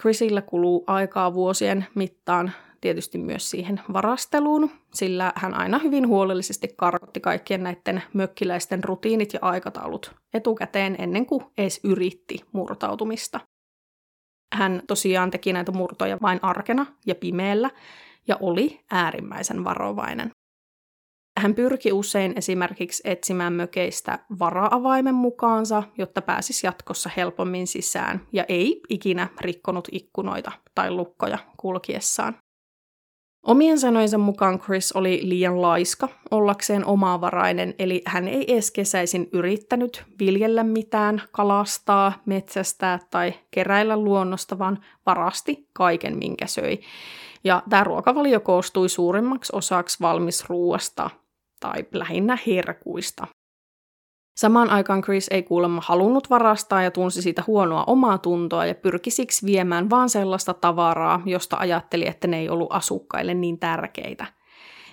Speaker 1: Chrisillä kuluu aikaa vuosien mittaan tietysti myös siihen varasteluun, sillä hän aina hyvin huolellisesti karkotti kaikkien näiden mökkiläisten rutiinit ja aikataulut etukäteen ennen kuin edes yritti murtautumista. Hän tosiaan teki näitä murtoja vain arkena ja pimeällä ja oli äärimmäisen varovainen. Hän pyrki usein esimerkiksi etsimään mökeistä vara-avaimen mukaansa, jotta pääsisi jatkossa helpommin sisään ja ei ikinä rikkonut ikkunoita tai lukkoja kulkiessaan. Omien sanojensa mukaan Chris oli liian laiska ollakseen omavarainen, eli hän ei edes kesäisin yrittänyt viljellä mitään, kalastaa, metsästää tai keräillä luonnosta, vaan varasti kaiken, minkä söi. Ja tämä ruokavalio koostui suurimmaksi osaksi valmisruuasta, tai lähinnä herkuista. Samaan aikaan Chris ei kuulemma halunnut varastaa ja tunsi siitä huonoa omaa tuntoa ja pyrki siksi viemään vaan sellaista tavaraa, josta ajatteli, että ne ei ollut asukkaille niin tärkeitä.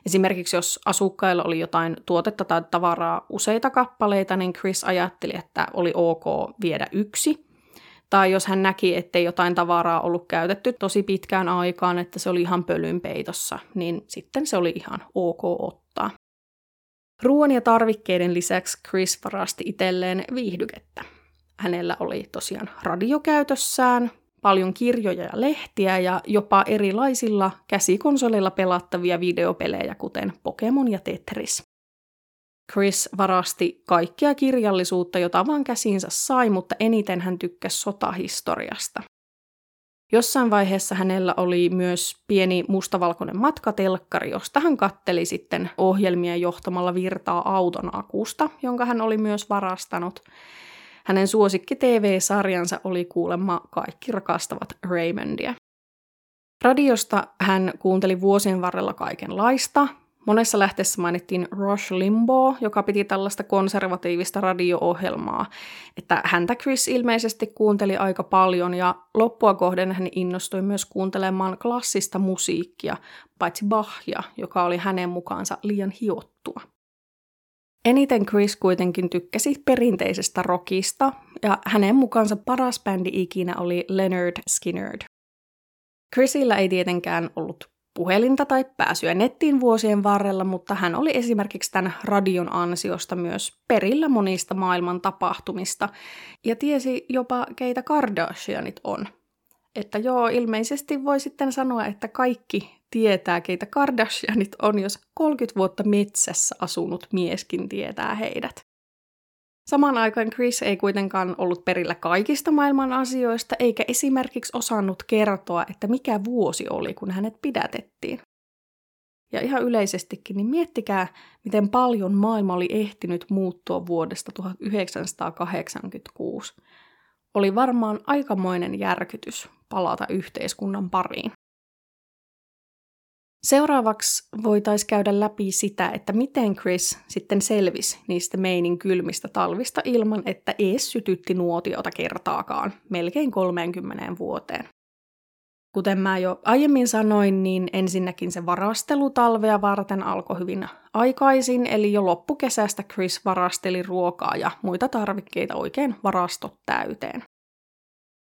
Speaker 1: Esimerkiksi jos asukkailla oli jotain tuotetta tai tavaraa useita kappaleita, niin Chris ajatteli, että oli ok viedä yksi. Tai jos hän näki, ettei jotain tavaraa ollut käytetty tosi pitkään aikaan, että se oli ihan pölynpeitossa, niin sitten se oli ihan ok ottaa. Ruoan ja tarvikkeiden lisäksi Chris varasti itselleen viihdykettä. Hänellä oli tosiaan radiokäytössään, paljon kirjoja ja lehtiä ja jopa erilaisilla käsikonsolilla pelattavia videopelejä, kuten Pokemon ja Tetris. Chris varasti kaikkia kirjallisuutta, jota vaan käsinsä sai, mutta eniten hän tykkäsi sotahistoriasta. Jossain vaiheessa hänellä oli myös pieni mustavalkoinen matkatelkkari, josta hän katteli sitten ohjelmia johtamalla virtaa auton akusta, jonka hän oli myös varastanut. Hänen suosikki TV-sarjansa oli kuulemma Kaikki rakastavat Raymondia. Radiosta hän kuunteli vuosien varrella kaikenlaista. Monessa lähteessä mainittiin Rush Limbaugh, joka piti tällaista konservatiivista radio-ohjelmaa, että häntä Chris ilmeisesti kuunteli aika paljon ja loppua kohden hän innostui myös kuuntelemaan klassista musiikkia, paitsi Bachia, joka oli hänen mukaansa liian hiottua. Eniten Chris kuitenkin tykkäsi perinteisestä rockista, ja hänen mukaansa paras bändi ikinä oli Leonard Skinner. Chrisillä ei tietenkään ollut puhelinta tai pääsyä nettiin vuosien varrella, mutta hän oli esimerkiksi tämän radion ansiosta myös perillä monista maailman tapahtumista ja tiesi jopa keitä Kardashianit on. Että joo, ilmeisesti voi sitten sanoa, että kaikki tietää, keitä Kardashianit on, jos 30 vuotta metsässä asunut mieskin tietää heidät. Samaan aikaan Chris ei kuitenkaan ollut perillä kaikista maailman asioista, eikä esimerkiksi osannut kertoa, että mikä vuosi oli, kun hänet pidätettiin. Ja ihan yleisestikin, niin miettikää, miten paljon maailma oli ehtinyt muuttua vuodesta 1986. Oli varmaan aikamoinen järkytys palata yhteiskunnan pariin. Seuraavaksi voitaisiin käydä läpi sitä, että miten Chris sitten selvisi niistä meinin kylmistä talvista ilman, että ees sytytti nuotiota kertaakaan, melkein 30 vuoteen. Kuten mä jo aiemmin sanoin, niin ensinnäkin se varastelu talvea varten alkoi hyvin aikaisin, eli jo loppukesästä Chris varasteli ruokaa ja muita tarvikkeita oikein varastot täyteen.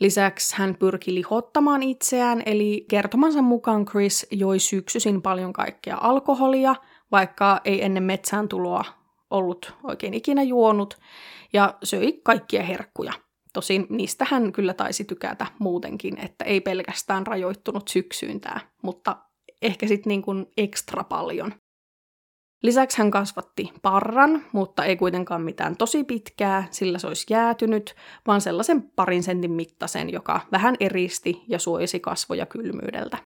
Speaker 1: Lisäksi hän pyrki lihottamaan itseään, eli kertomansa mukaan Chris joi syksyisin paljon kaikkea alkoholia, vaikka ei ennen metsään tuloa ollut oikein ikinä juonut, ja söi kaikkia herkkuja. Tosin niistä hän kyllä taisi tykätä muutenkin, että ei pelkästään rajoittunut syksyyn tämä, mutta ehkä sitten niin kuin ekstra paljon. Lisäksi hän kasvatti parran, mutta ei kuitenkaan mitään tosi pitkää, sillä se olisi jäätynyt, vaan sellaisen parin sentin mittaisen, joka vähän eristi ja suojasi kasvoja kylmyydeltä.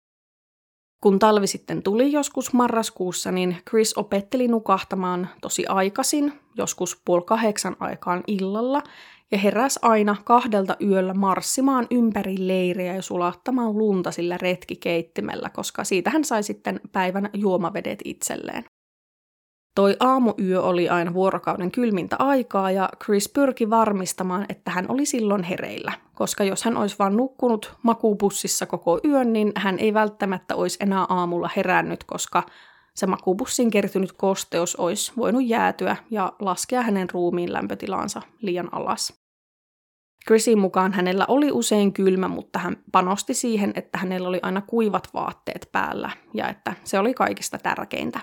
Speaker 1: Kun talvi sitten tuli joskus marraskuussa, niin Chris opetteli nukahtamaan tosi aikaisin, joskus puoli kahdeksan aikaan illalla, ja heräsi aina kahdelta yöllä marssimaan ympäri leiriä ja sulattamaan lunta sillä retkikeittimellä, koska siitä hän sai sitten päivän juomavedet itselleen. Toi aamuyö oli aina vuorokauden kylmintä aikaa ja Chris pyrki varmistamaan, että hän oli silloin hereillä, koska jos hän olisi vain nukkunut makuupussissa koko yön, niin hän ei välttämättä olisi enää aamulla herännyt, koska se makuupussin kertynyt kosteus olisi voinut jäätyä ja laskea hänen ruumiin lämpötilansa liian alas. Chrisin mukaan hänellä oli usein kylmä, mutta hän panosti siihen, että hänellä oli aina kuivat vaatteet päällä ja että se oli kaikista tärkeintä.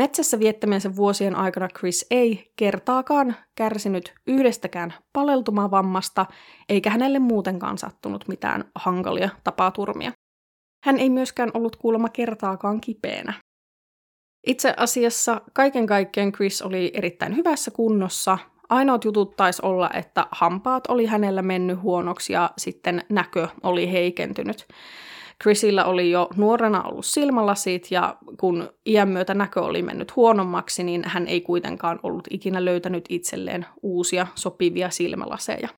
Speaker 1: Metsässä viettämiensä vuosien aikana Chris ei kertaakaan kärsinyt yhdestäkään paleltumavammasta, eikä hänelle muutenkaan sattunut mitään hankalia tapaturmia. Hän ei myöskään ollut kuulemma kertaakaan kipeänä. Itse asiassa kaiken kaikkiaan Chris oli erittäin hyvässä kunnossa. Ainoat jutut taisi olla, että hampaat oli hänellä mennyt huonoksi ja sitten näkö oli heikentynyt. Chrisillä oli jo nuorena ollut silmälasit ja kun iän myötä näkö oli mennyt huonommaksi, niin hän ei kuitenkaan ollut ikinä löytänyt itselleen uusia sopivia silmälaseja.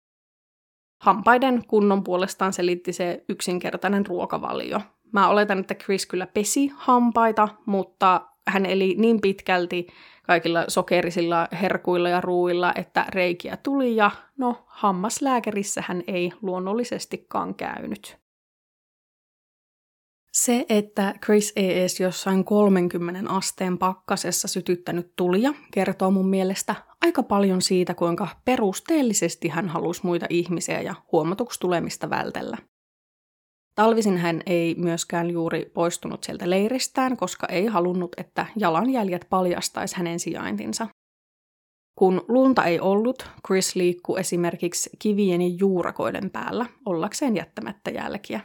Speaker 1: Hampaiden kunnon puolestaan selitti se yksinkertainen ruokavalio. Mä oletan, että Chris kyllä pesi hampaita, mutta hän eli niin pitkälti kaikilla sokerisilla herkuilla ja ruuilla, että reikiä tuli ja no hammaslääkärissä hän ei luonnollisestikaan käynyt. Se, että Chris ei edes jossain 30 asteen pakkasessa sytyttänyt tulia, kertoo mun mielestä aika paljon siitä, kuinka perusteellisesti hän halusi muita ihmisiä ja huomatuksi tulemista vältellä. Talvisin hän ei myöskään juuri poistunut sieltä leiristään, koska ei halunnut, että jalanjäljet paljastaisi hänen sijaintinsa. Kun lunta ei ollut, Chris liikkui esimerkiksi kivien ja juurakoiden päällä ollakseen jättämättä jälkiä.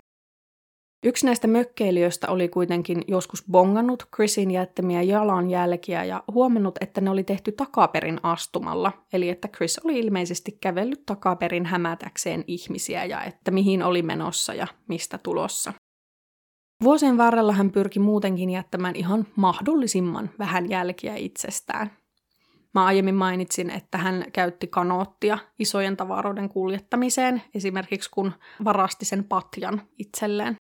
Speaker 1: Yksi näistä mökkeilijöistä oli kuitenkin joskus bongannut Chrisin jättämiä jalanjälkiä ja huomannut, että ne oli tehty takaperin astumalla, eli että Chris oli ilmeisesti kävellyt takaperin hämätäkseen ihmisiä ja että mihin oli menossa ja mistä tulossa. Vuosien varrella hän pyrki muutenkin jättämään ihan mahdollisimman vähän jälkiä itsestään. Mä aiemmin mainitsin, että hän käytti kanoottia isojen tavaroiden kuljettamiseen, esimerkiksi kun varasti sen patjan itselleen.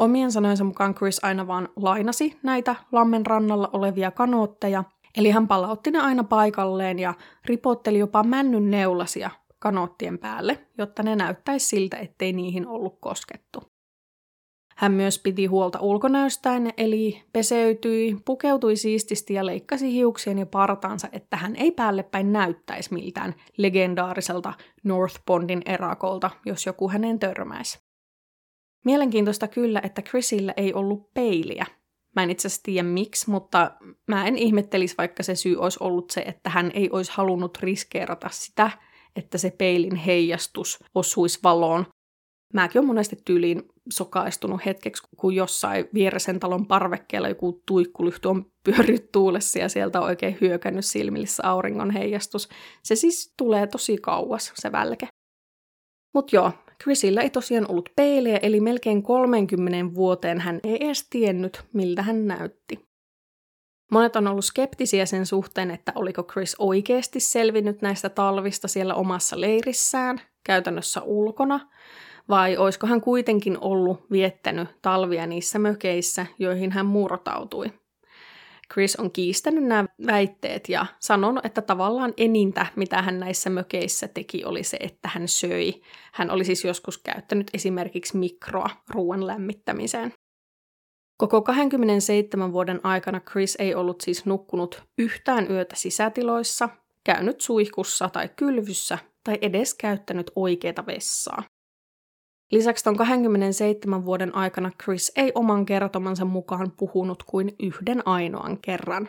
Speaker 1: Omien sanojensa mukaan Chris aina vaan lainasi näitä lammen rannalla olevia kanootteja, eli hän palautti ne aina paikalleen ja ripotteli jopa männyn neulasia kanoottien päälle, jotta ne näyttäisi siltä, ettei niihin ollut koskettu. Hän myös piti huolta ulkonäöstään, eli peseytyi, pukeutui siististi ja leikkasi hiuksien ja partaansa, että hän ei päälle päin näyttäisi miltään legendaariselta North Bondin erakolta, jos joku hänen törmäisi. Mielenkiintoista kyllä, että Chrisillä ei ollut peiliä. Mä en itse asiassa tiedä miksi, mutta mä en ihmettelisi, vaikka se syy olisi ollut se, että hän ei olisi halunnut riskeerata sitä, että se peilin heijastus osuisi valoon. Mäkin olen monesti tyyliin sokaistunut hetkeksi, kun jossain vieresen talon parvekkeella joku tuikkulyhty on pyörinyt tuulessa ja sieltä on oikein hyökännyt silmillissä auringon heijastus. Se siis tulee tosi kauas, se välke. Mutta joo, Chrisillä ei tosiaan ollut peiliä, eli melkein 30 vuoteen hän ei edes tiennyt, miltä hän näytti. Monet on ollut skeptisiä sen suhteen, että oliko Chris oikeasti selvinnyt näistä talvista siellä omassa leirissään, käytännössä ulkona, vai olisiko hän kuitenkin ollut viettänyt talvia niissä mökeissä, joihin hän murtautui. Chris on kiistänyt nämä väitteet ja sanonut, että tavallaan enintä, mitä hän näissä mökeissä teki, oli se, että hän söi. Hän oli siis joskus käyttänyt esimerkiksi mikroa ruoan lämmittämiseen. Koko 27 vuoden aikana Chris ei ollut siis nukkunut yhtään yötä sisätiloissa, käynyt suihkussa tai kylvyssä tai edes käyttänyt oikeita vessaa. Lisäksi tuon 27 vuoden aikana Chris ei oman kertomansa mukaan puhunut kuin yhden ainoan kerran.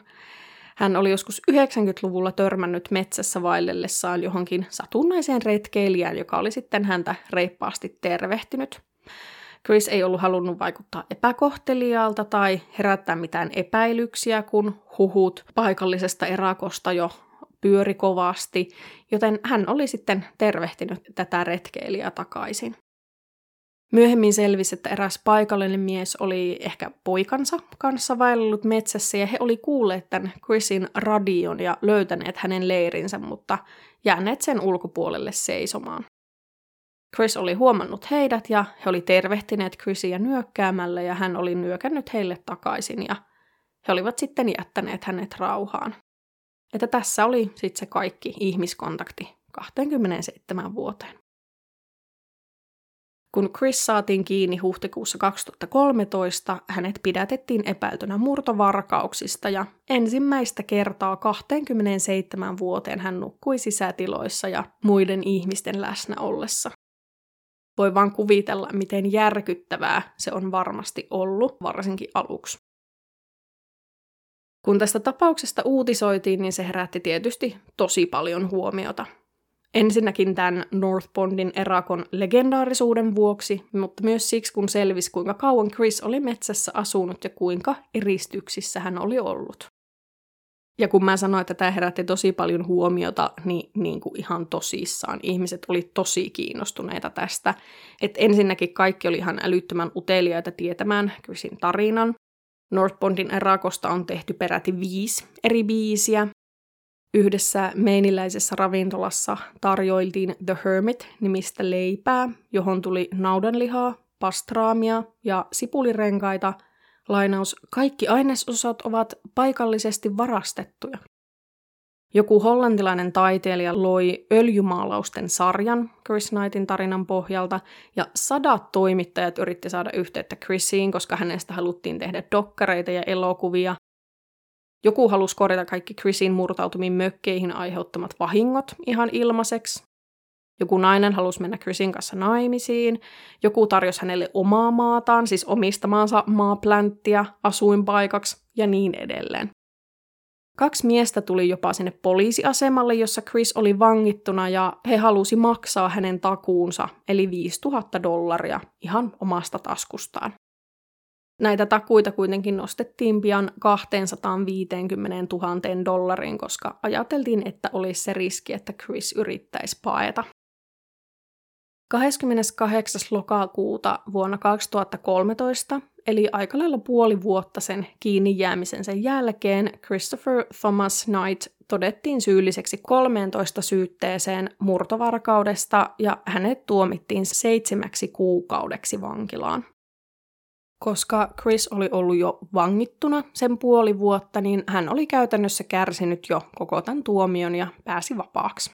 Speaker 1: Hän oli joskus 90-luvulla törmännyt metsässä vaellellessaan johonkin satunnaiseen retkeilijään, joka oli sitten häntä reippaasti tervehtinyt. Chris ei ollut halunnut vaikuttaa epäkohteliaalta tai herättää mitään epäilyksiä, kun huhut paikallisesta erakosta jo pyöri kovasti, joten hän oli sitten tervehtinyt tätä retkeilijää takaisin. Myöhemmin selvisi, että eräs paikallinen mies oli ehkä poikansa kanssa vaellut metsässä ja he oli kuulleet tämän Chrisin radion ja löytäneet hänen leirinsä, mutta jääneet sen ulkopuolelle seisomaan. Chris oli huomannut heidät ja he oli tervehtineet Chrisia nyökkäämällä ja hän oli nyökännyt heille takaisin ja he olivat sitten jättäneet hänet rauhaan. Että tässä oli sitten se kaikki ihmiskontakti 27 vuoteen. Kun Chris saatiin kiinni huhtikuussa 2013, hänet pidätettiin epäiltynä murtovarkauksista ja ensimmäistä kertaa 27 vuoteen hän nukkui sisätiloissa ja muiden ihmisten läsnä ollessa. Voi vaan kuvitella, miten järkyttävää se on varmasti ollut, varsinkin aluksi. Kun tästä tapauksesta uutisoitiin, niin se herätti tietysti tosi paljon huomiota – Ensinnäkin tämän North Bondin erakon legendaarisuuden vuoksi, mutta myös siksi, kun selvisi, kuinka kauan Chris oli metsässä asunut ja kuinka eristyksissä hän oli ollut. Ja kun mä sanoin, että tämä herätti tosi paljon huomiota, niin, niin kuin ihan tosissaan ihmiset oli tosi kiinnostuneita tästä. Et ensinnäkin kaikki oli ihan älyttömän uteliaita tietämään Chrisin tarinan. North Bondin erakosta on tehty peräti viisi eri biisiä, Yhdessä meiniläisessä ravintolassa tarjoiltiin The Hermit-nimistä leipää, johon tuli naudanlihaa, pastraamia ja sipulirenkaita. Lainaus, kaikki ainesosat ovat paikallisesti varastettuja. Joku hollantilainen taiteilija loi öljymaalausten sarjan Chris Knightin tarinan pohjalta, ja sadat toimittajat yritti saada yhteyttä Chrisiin, koska hänestä haluttiin tehdä dokkareita ja elokuvia, joku halusi korjata kaikki Chrisin murtautumiin mökkeihin aiheuttamat vahingot ihan ilmaiseksi. Joku nainen halusi mennä Chrisin kanssa naimisiin. Joku tarjosi hänelle omaa maataan, siis omistamaansa maaplänttiä asuinpaikaksi ja niin edelleen. Kaksi miestä tuli jopa sinne poliisiasemalle, jossa Chris oli vangittuna ja he halusi maksaa hänen takuunsa, eli 5000 dollaria, ihan omasta taskustaan. Näitä takuita kuitenkin nostettiin pian 250 000 dollariin, koska ajateltiin, että olisi se riski, että Chris yrittäisi paeta. 28. lokakuuta vuonna 2013, eli aika lailla puoli vuotta sen kiinni jäämisensä jälkeen, Christopher Thomas Knight todettiin syylliseksi 13 syytteeseen murtovarkaudesta ja hänet tuomittiin seitsemäksi kuukaudeksi vankilaan. Koska Chris oli ollut jo vangittuna sen puoli vuotta, niin hän oli käytännössä kärsinyt jo koko tämän tuomion ja pääsi vapaaksi.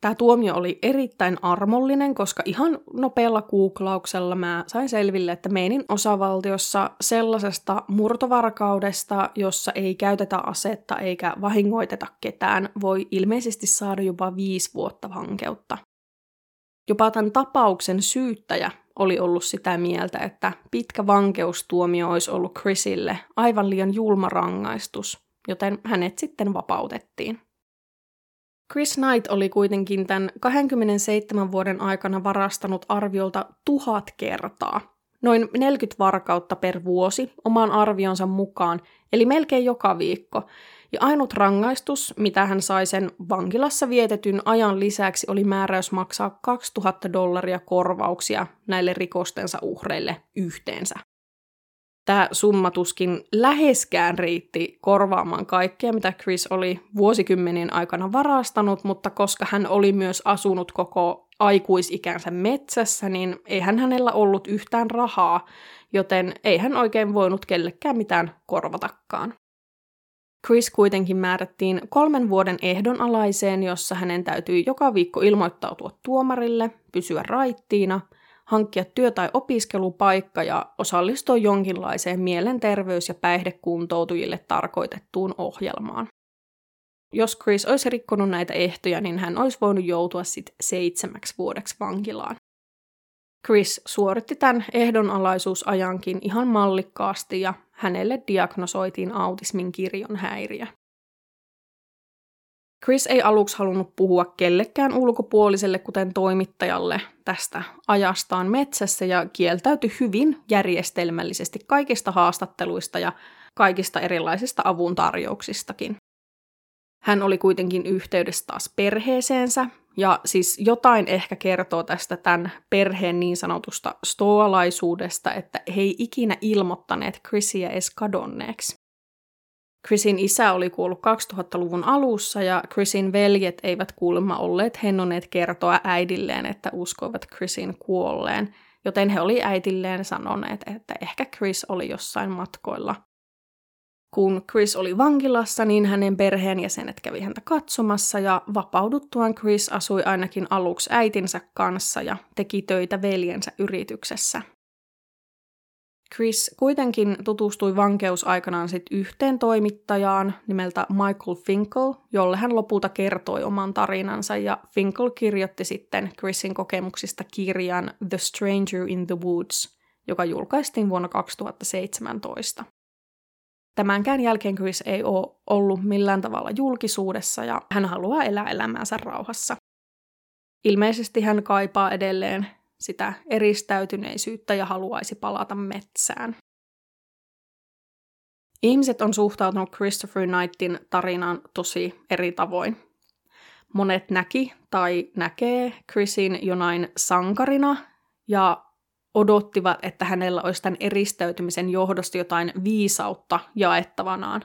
Speaker 1: Tämä tuomio oli erittäin armollinen, koska ihan nopealla googlauksella mä sain selville, että meinin osavaltiossa sellaisesta murtovarkaudesta, jossa ei käytetä asetta eikä vahingoiteta ketään, voi ilmeisesti saada jopa viisi vuotta vankeutta. Jopa tämän tapauksen syyttäjä oli ollut sitä mieltä, että pitkä vankeustuomio olisi ollut Chrisille aivan liian julma rangaistus, joten hänet sitten vapautettiin. Chris Knight oli kuitenkin tämän 27 vuoden aikana varastanut arviolta tuhat kertaa, noin 40 varkautta per vuosi oman arvionsa mukaan, eli melkein joka viikko. Ja ainut rangaistus, mitä hän sai sen vankilassa vietetyn ajan lisäksi, oli määräys maksaa 2000 dollaria korvauksia näille rikostensa uhreille yhteensä. Tämä summatuskin läheskään riitti korvaamaan kaikkea, mitä Chris oli vuosikymmenien aikana varastanut, mutta koska hän oli myös asunut koko aikuisikänsä metsässä, niin eihän hänellä ollut yhtään rahaa, joten ei hän oikein voinut kellekään mitään korvatakaan. Chris kuitenkin määrättiin kolmen vuoden ehdonalaiseen, jossa hänen täytyi joka viikko ilmoittautua tuomarille, pysyä raittiina – hankkia työ- tai opiskelupaikka ja osallistua jonkinlaiseen mielenterveys- ja päihdekuuntoutujille tarkoitettuun ohjelmaan. Jos Chris olisi rikkonut näitä ehtoja, niin hän olisi voinut joutua sitten seitsemäksi vuodeksi vankilaan. Chris suoritti tämän ehdonalaisuusajankin ihan mallikkaasti ja hänelle diagnosoitiin autismin kirjon häiriö. Chris ei aluksi halunnut puhua kellekään ulkopuoliselle, kuten toimittajalle, tästä ajastaan metsässä ja kieltäytyi hyvin järjestelmällisesti kaikista haastatteluista ja kaikista erilaisista avuntarjouksistakin. Hän oli kuitenkin yhteydessä taas perheeseensä, ja siis jotain ehkä kertoo tästä tämän perheen niin sanotusta stoalaisuudesta, että he ei ikinä ilmoittaneet Chrisiä edes kadonneeksi. Chrisin isä oli kuollut 2000-luvun alussa ja Chrisin veljet eivät kuulemma olleet hennoneet kertoa äidilleen, että uskoivat Chrisin kuolleen, joten he oli äitilleen sanoneet, että ehkä Chris oli jossain matkoilla. Kun Chris oli vankilassa, niin hänen perheenjäsenet kävi häntä katsomassa ja vapauduttuaan Chris asui ainakin aluksi äitinsä kanssa ja teki töitä veljensä yrityksessä. Chris kuitenkin tutustui vankeusaikanaan sit yhteen toimittajaan nimeltä Michael Finkel, jolle hän lopulta kertoi oman tarinansa, ja Finkel kirjoitti sitten Chrisin kokemuksista kirjan The Stranger in the Woods, joka julkaistiin vuonna 2017. Tämänkään jälkeen Chris ei ole ollut millään tavalla julkisuudessa ja hän haluaa elää elämäänsä rauhassa. Ilmeisesti hän kaipaa edelleen sitä eristäytyneisyyttä ja haluaisi palata metsään. Ihmiset on suhtautunut Christopher Knightin tarinaan tosi eri tavoin. Monet näki tai näkee Chrisin jonain sankarina ja odottivat, että hänellä olisi tämän eristäytymisen johdosta jotain viisautta jaettavanaan.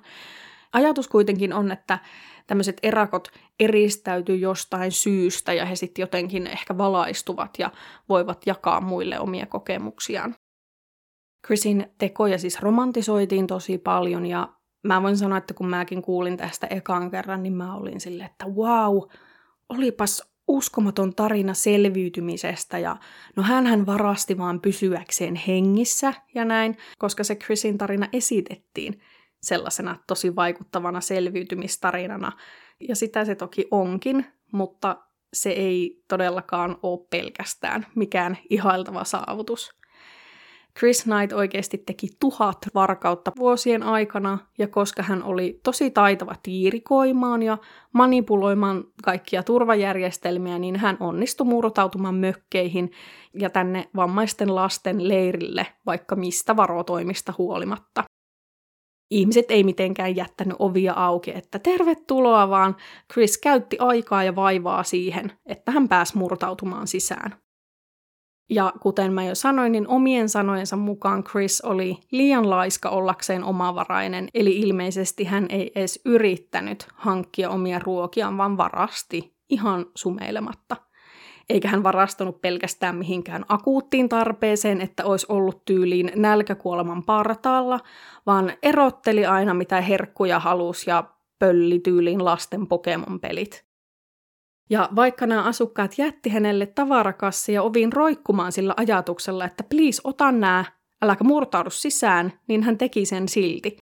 Speaker 1: Ajatus kuitenkin on, että tämmöiset erakot eristäytyy jostain syystä ja he sitten jotenkin ehkä valaistuvat ja voivat jakaa muille omia kokemuksiaan. Chrisin tekoja siis romantisoitiin tosi paljon ja mä voin sanoa, että kun mäkin kuulin tästä ekan kerran, niin mä olin silleen, että wow, olipas uskomaton tarina selviytymisestä ja no hän varasti vaan pysyäkseen hengissä ja näin, koska se Chrisin tarina esitettiin sellaisena tosi vaikuttavana selviytymistarinana. Ja sitä se toki onkin, mutta se ei todellakaan ole pelkästään mikään ihailtava saavutus. Chris Knight oikeasti teki tuhat varkautta vuosien aikana, ja koska hän oli tosi taitava tiirikoimaan ja manipuloimaan kaikkia turvajärjestelmiä, niin hän onnistui murtautumaan mökkeihin ja tänne vammaisten lasten leirille vaikka mistä varotoimista huolimatta. Ihmiset ei mitenkään jättänyt ovia auki, että tervetuloa, vaan Chris käytti aikaa ja vaivaa siihen, että hän pääsi murtautumaan sisään. Ja kuten mä jo sanoin, niin omien sanojensa mukaan Chris oli liian laiska ollakseen omavarainen, eli ilmeisesti hän ei edes yrittänyt hankkia omia ruokiaan, vaan varasti ihan sumeilematta. Eikä hän varastanut pelkästään mihinkään akuuttiin tarpeeseen, että olisi ollut tyyliin nälkäkuoleman partaalla, vaan erotteli aina mitä herkkuja halus ja pölli tyyliin lasten Pokemon-pelit. Ja vaikka nämä asukkaat jätti hänelle tavarakassia oviin roikkumaan sillä ajatuksella, että please ota nämä, äläkä murtaudu sisään, niin hän teki sen silti.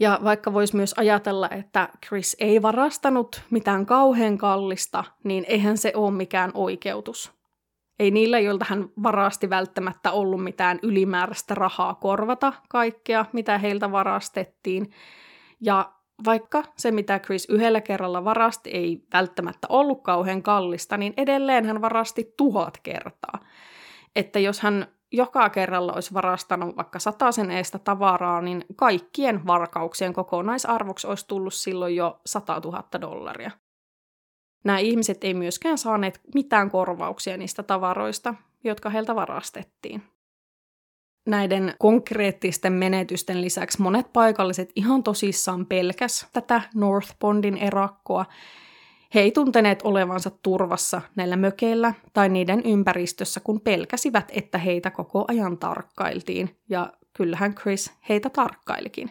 Speaker 1: Ja vaikka voisi myös ajatella, että Chris ei varastanut mitään kauhean kallista, niin eihän se ole mikään oikeutus. Ei niillä, joilta hän varasti välttämättä ollut mitään ylimääräistä rahaa korvata kaikkea, mitä heiltä varastettiin. Ja vaikka se, mitä Chris yhdellä kerralla varasti, ei välttämättä ollut kauhean kallista, niin edelleen hän varasti tuhat kertaa. Että jos hän joka kerralla olisi varastanut vaikka sen eestä tavaraa, niin kaikkien varkauksien kokonaisarvoksi olisi tullut silloin jo 100 000 dollaria. Nämä ihmiset ei myöskään saaneet mitään korvauksia niistä tavaroista, jotka heiltä varastettiin. Näiden konkreettisten menetysten lisäksi monet paikalliset ihan tosissaan pelkäs tätä North Bondin erakkoa. He ei tunteneet olevansa turvassa näillä mökeillä tai niiden ympäristössä, kun pelkäsivät, että heitä koko ajan tarkkailtiin, ja kyllähän Chris heitä tarkkailikin.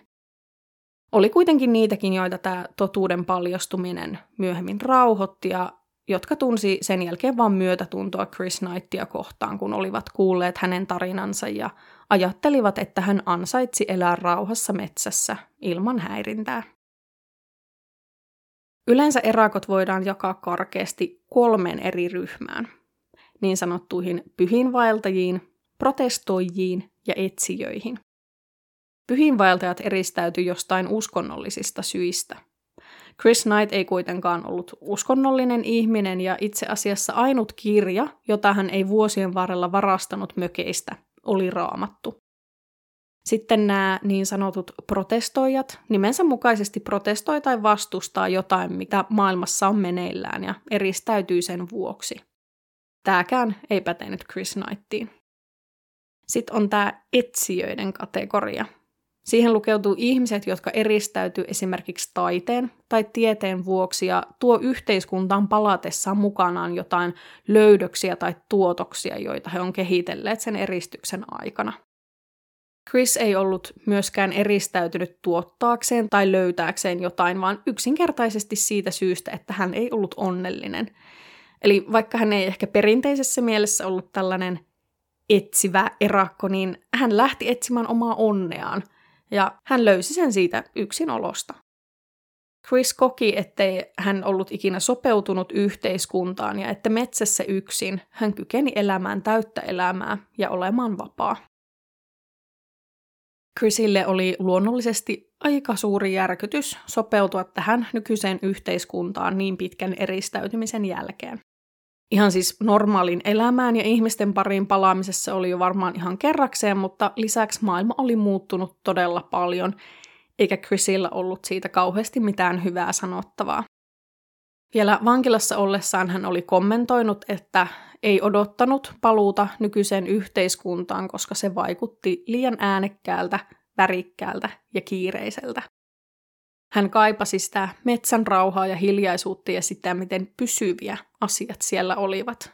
Speaker 1: Oli kuitenkin niitäkin, joita tämä totuuden paljastuminen myöhemmin rauhoitti ja jotka tunsi sen jälkeen vain myötätuntoa Chris Knightia kohtaan, kun olivat kuulleet hänen tarinansa ja ajattelivat, että hän ansaitsi elää rauhassa metsässä ilman häirintää. Yleensä erakot voidaan jakaa karkeasti kolmeen eri ryhmään, niin sanottuihin pyhinvaeltajiin, protestoijiin ja etsijöihin. Pyhinvaeltajat eristäytyi jostain uskonnollisista syistä – Chris Knight ei kuitenkaan ollut uskonnollinen ihminen ja itse asiassa ainut kirja, jota hän ei vuosien varrella varastanut mökeistä, oli raamattu. Sitten nämä niin sanotut protestoijat nimensä mukaisesti protestoi tai vastustaa jotain, mitä maailmassa on meneillään ja eristäytyy sen vuoksi. Tämäkään ei pätenyt Chris Knightiin. Sitten on tämä etsijöiden kategoria – Siihen lukeutuu ihmiset, jotka eristäytyy esimerkiksi taiteen tai tieteen vuoksi ja tuo yhteiskuntaan palatessaan mukanaan jotain löydöksiä tai tuotoksia, joita he on kehitelleet sen eristyksen aikana. Chris ei ollut myöskään eristäytynyt tuottaakseen tai löytääkseen jotain, vaan yksinkertaisesti siitä syystä, että hän ei ollut onnellinen. Eli vaikka hän ei ehkä perinteisessä mielessä ollut tällainen etsivä erakko, niin hän lähti etsimään omaa onneaan – ja hän löysi sen siitä yksin olosta. Chris koki, ettei hän ollut ikinä sopeutunut yhteiskuntaan ja että metsässä yksin hän kykeni elämään täyttä elämää ja olemaan vapaa. Chrisille oli luonnollisesti aika suuri järkytys sopeutua tähän nykyiseen yhteiskuntaan niin pitkän eristäytymisen jälkeen ihan siis normaalin elämään ja ihmisten pariin palaamisessa oli jo varmaan ihan kerrakseen, mutta lisäksi maailma oli muuttunut todella paljon, eikä Chrisillä ollut siitä kauheasti mitään hyvää sanottavaa. Vielä vankilassa ollessaan hän oli kommentoinut, että ei odottanut paluuta nykyiseen yhteiskuntaan, koska se vaikutti liian äänekkäältä, värikkäältä ja kiireiseltä. Hän kaipasi sitä metsän rauhaa ja hiljaisuutta ja sitä, miten pysyviä asiat siellä olivat.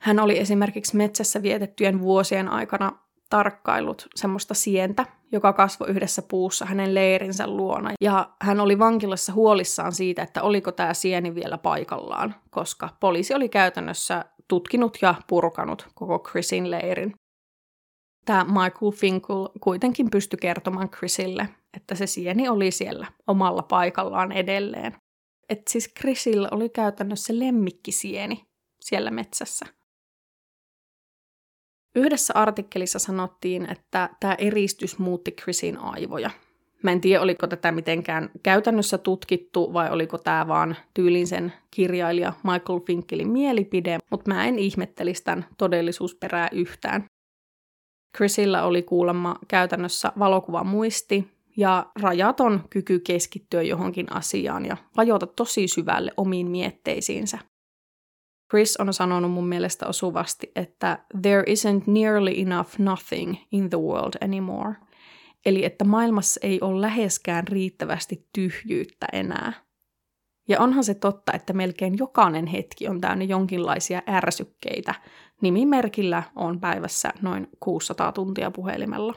Speaker 1: Hän oli esimerkiksi metsässä vietettyjen vuosien aikana tarkkailut semmoista sientä, joka kasvoi yhdessä puussa hänen leirinsä luona. Ja hän oli vankilassa huolissaan siitä, että oliko tämä sieni vielä paikallaan, koska poliisi oli käytännössä tutkinut ja purkanut koko Chrisin leirin. Tämä Michael Finkel kuitenkin pystyi kertomaan Chrisille, että se sieni oli siellä omalla paikallaan edelleen. Että siis Chrisillä oli käytännössä lemmikkisieni siellä metsässä. Yhdessä artikkelissa sanottiin, että tämä eristys muutti Chrisin aivoja. Mä en tiedä, oliko tätä mitenkään käytännössä tutkittu vai oliko tämä vaan tyylin sen kirjailija Michael Finkelin mielipide, mutta mä en ihmettelisi tämän todellisuusperää yhtään. Chrisillä oli kuulemma käytännössä valokuva muisti ja rajaton kyky keskittyä johonkin asiaan ja vajota tosi syvälle omiin mietteisiinsä. Chris on sanonut mun mielestä osuvasti, että there isn't nearly enough nothing in the world anymore. Eli että maailmassa ei ole läheskään riittävästi tyhjyyttä enää. Ja onhan se totta, että melkein jokainen hetki on täynnä jonkinlaisia ärsykkeitä. Nimimerkillä on päivässä noin 600 tuntia puhelimella.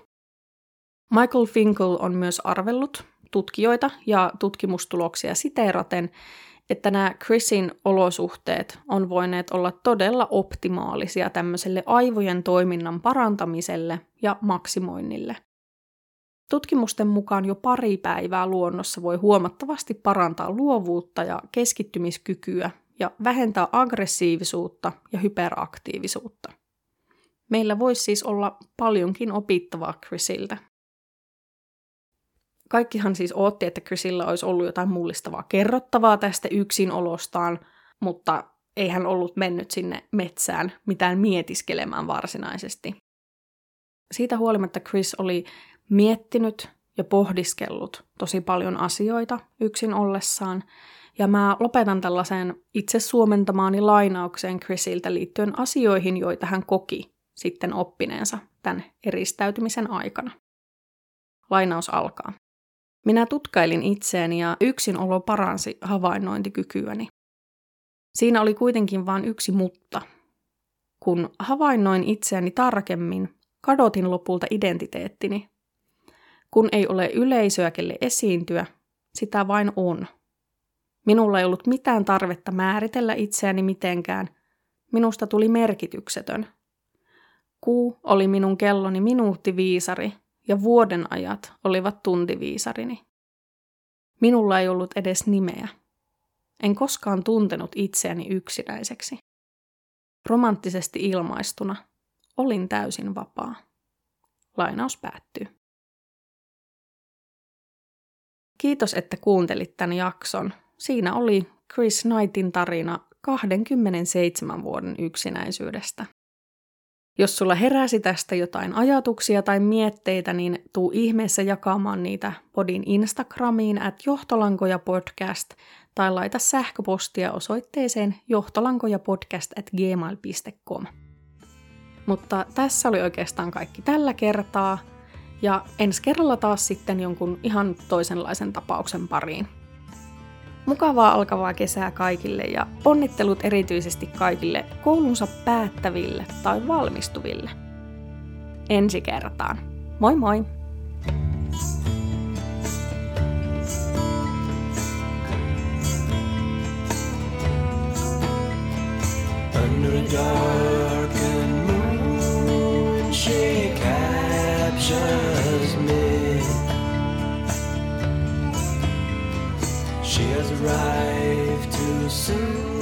Speaker 1: Michael Finkel on myös arvellut tutkijoita ja tutkimustuloksia siteeraten, että nämä Chrisin olosuhteet on voineet olla todella optimaalisia tämmöiselle aivojen toiminnan parantamiselle ja maksimoinnille. Tutkimusten mukaan jo pari päivää luonnossa voi huomattavasti parantaa luovuutta ja keskittymiskykyä ja vähentää aggressiivisuutta ja hyperaktiivisuutta. Meillä voisi siis olla paljonkin opittavaa Chrisiltä. Kaikkihan siis ootti, että Chrisillä olisi ollut jotain mullistavaa kerrottavaa tästä yksinolostaan, mutta ei hän ollut mennyt sinne metsään mitään mietiskelemään varsinaisesti. Siitä huolimatta Chris oli miettinyt ja pohdiskellut tosi paljon asioita yksin ollessaan, ja mä lopetan tällaisen itse suomentamaani lainaukseen Chrisiltä liittyen asioihin, joita hän koki sitten oppineensa tämän eristäytymisen aikana. Lainaus alkaa. Minä tutkailin itseäni ja yksinolo paransi havainnointikykyäni. Siinä oli kuitenkin vain yksi mutta. Kun havainnoin itseäni tarkemmin, kadotin lopulta identiteettini. Kun ei ole yleisöä, kelle esiintyä, sitä vain on. Minulla ei ollut mitään tarvetta määritellä itseäni mitenkään. Minusta tuli merkityksetön. Kuu oli minun kelloni minuuttiviisari ja vuoden ajat olivat tuntiviisarini. Minulla ei ollut edes nimeä. En koskaan tuntenut itseäni yksinäiseksi. Romanttisesti ilmaistuna olin täysin vapaa. Lainaus päättyy. Kiitos, että kuuntelit tämän jakson. Siinä oli Chris Knightin tarina 27 vuoden yksinäisyydestä. Jos sulla heräsi tästä jotain ajatuksia tai mietteitä, niin tuu ihmeessä jakamaan niitä podin Instagramiin at johtolankoja podcast tai laita sähköpostia osoitteeseen johtolankojapodcast at gmail.com. Mutta tässä oli oikeastaan kaikki tällä kertaa, ja ensi kerralla taas sitten jonkun ihan toisenlaisen tapauksen pariin. Mukavaa alkavaa kesää kaikille ja onnittelut erityisesti kaikille koulunsa päättäville tai valmistuville. Ensi kertaan. Moi moi! Under a darkened moon, she captures has arrived too soon,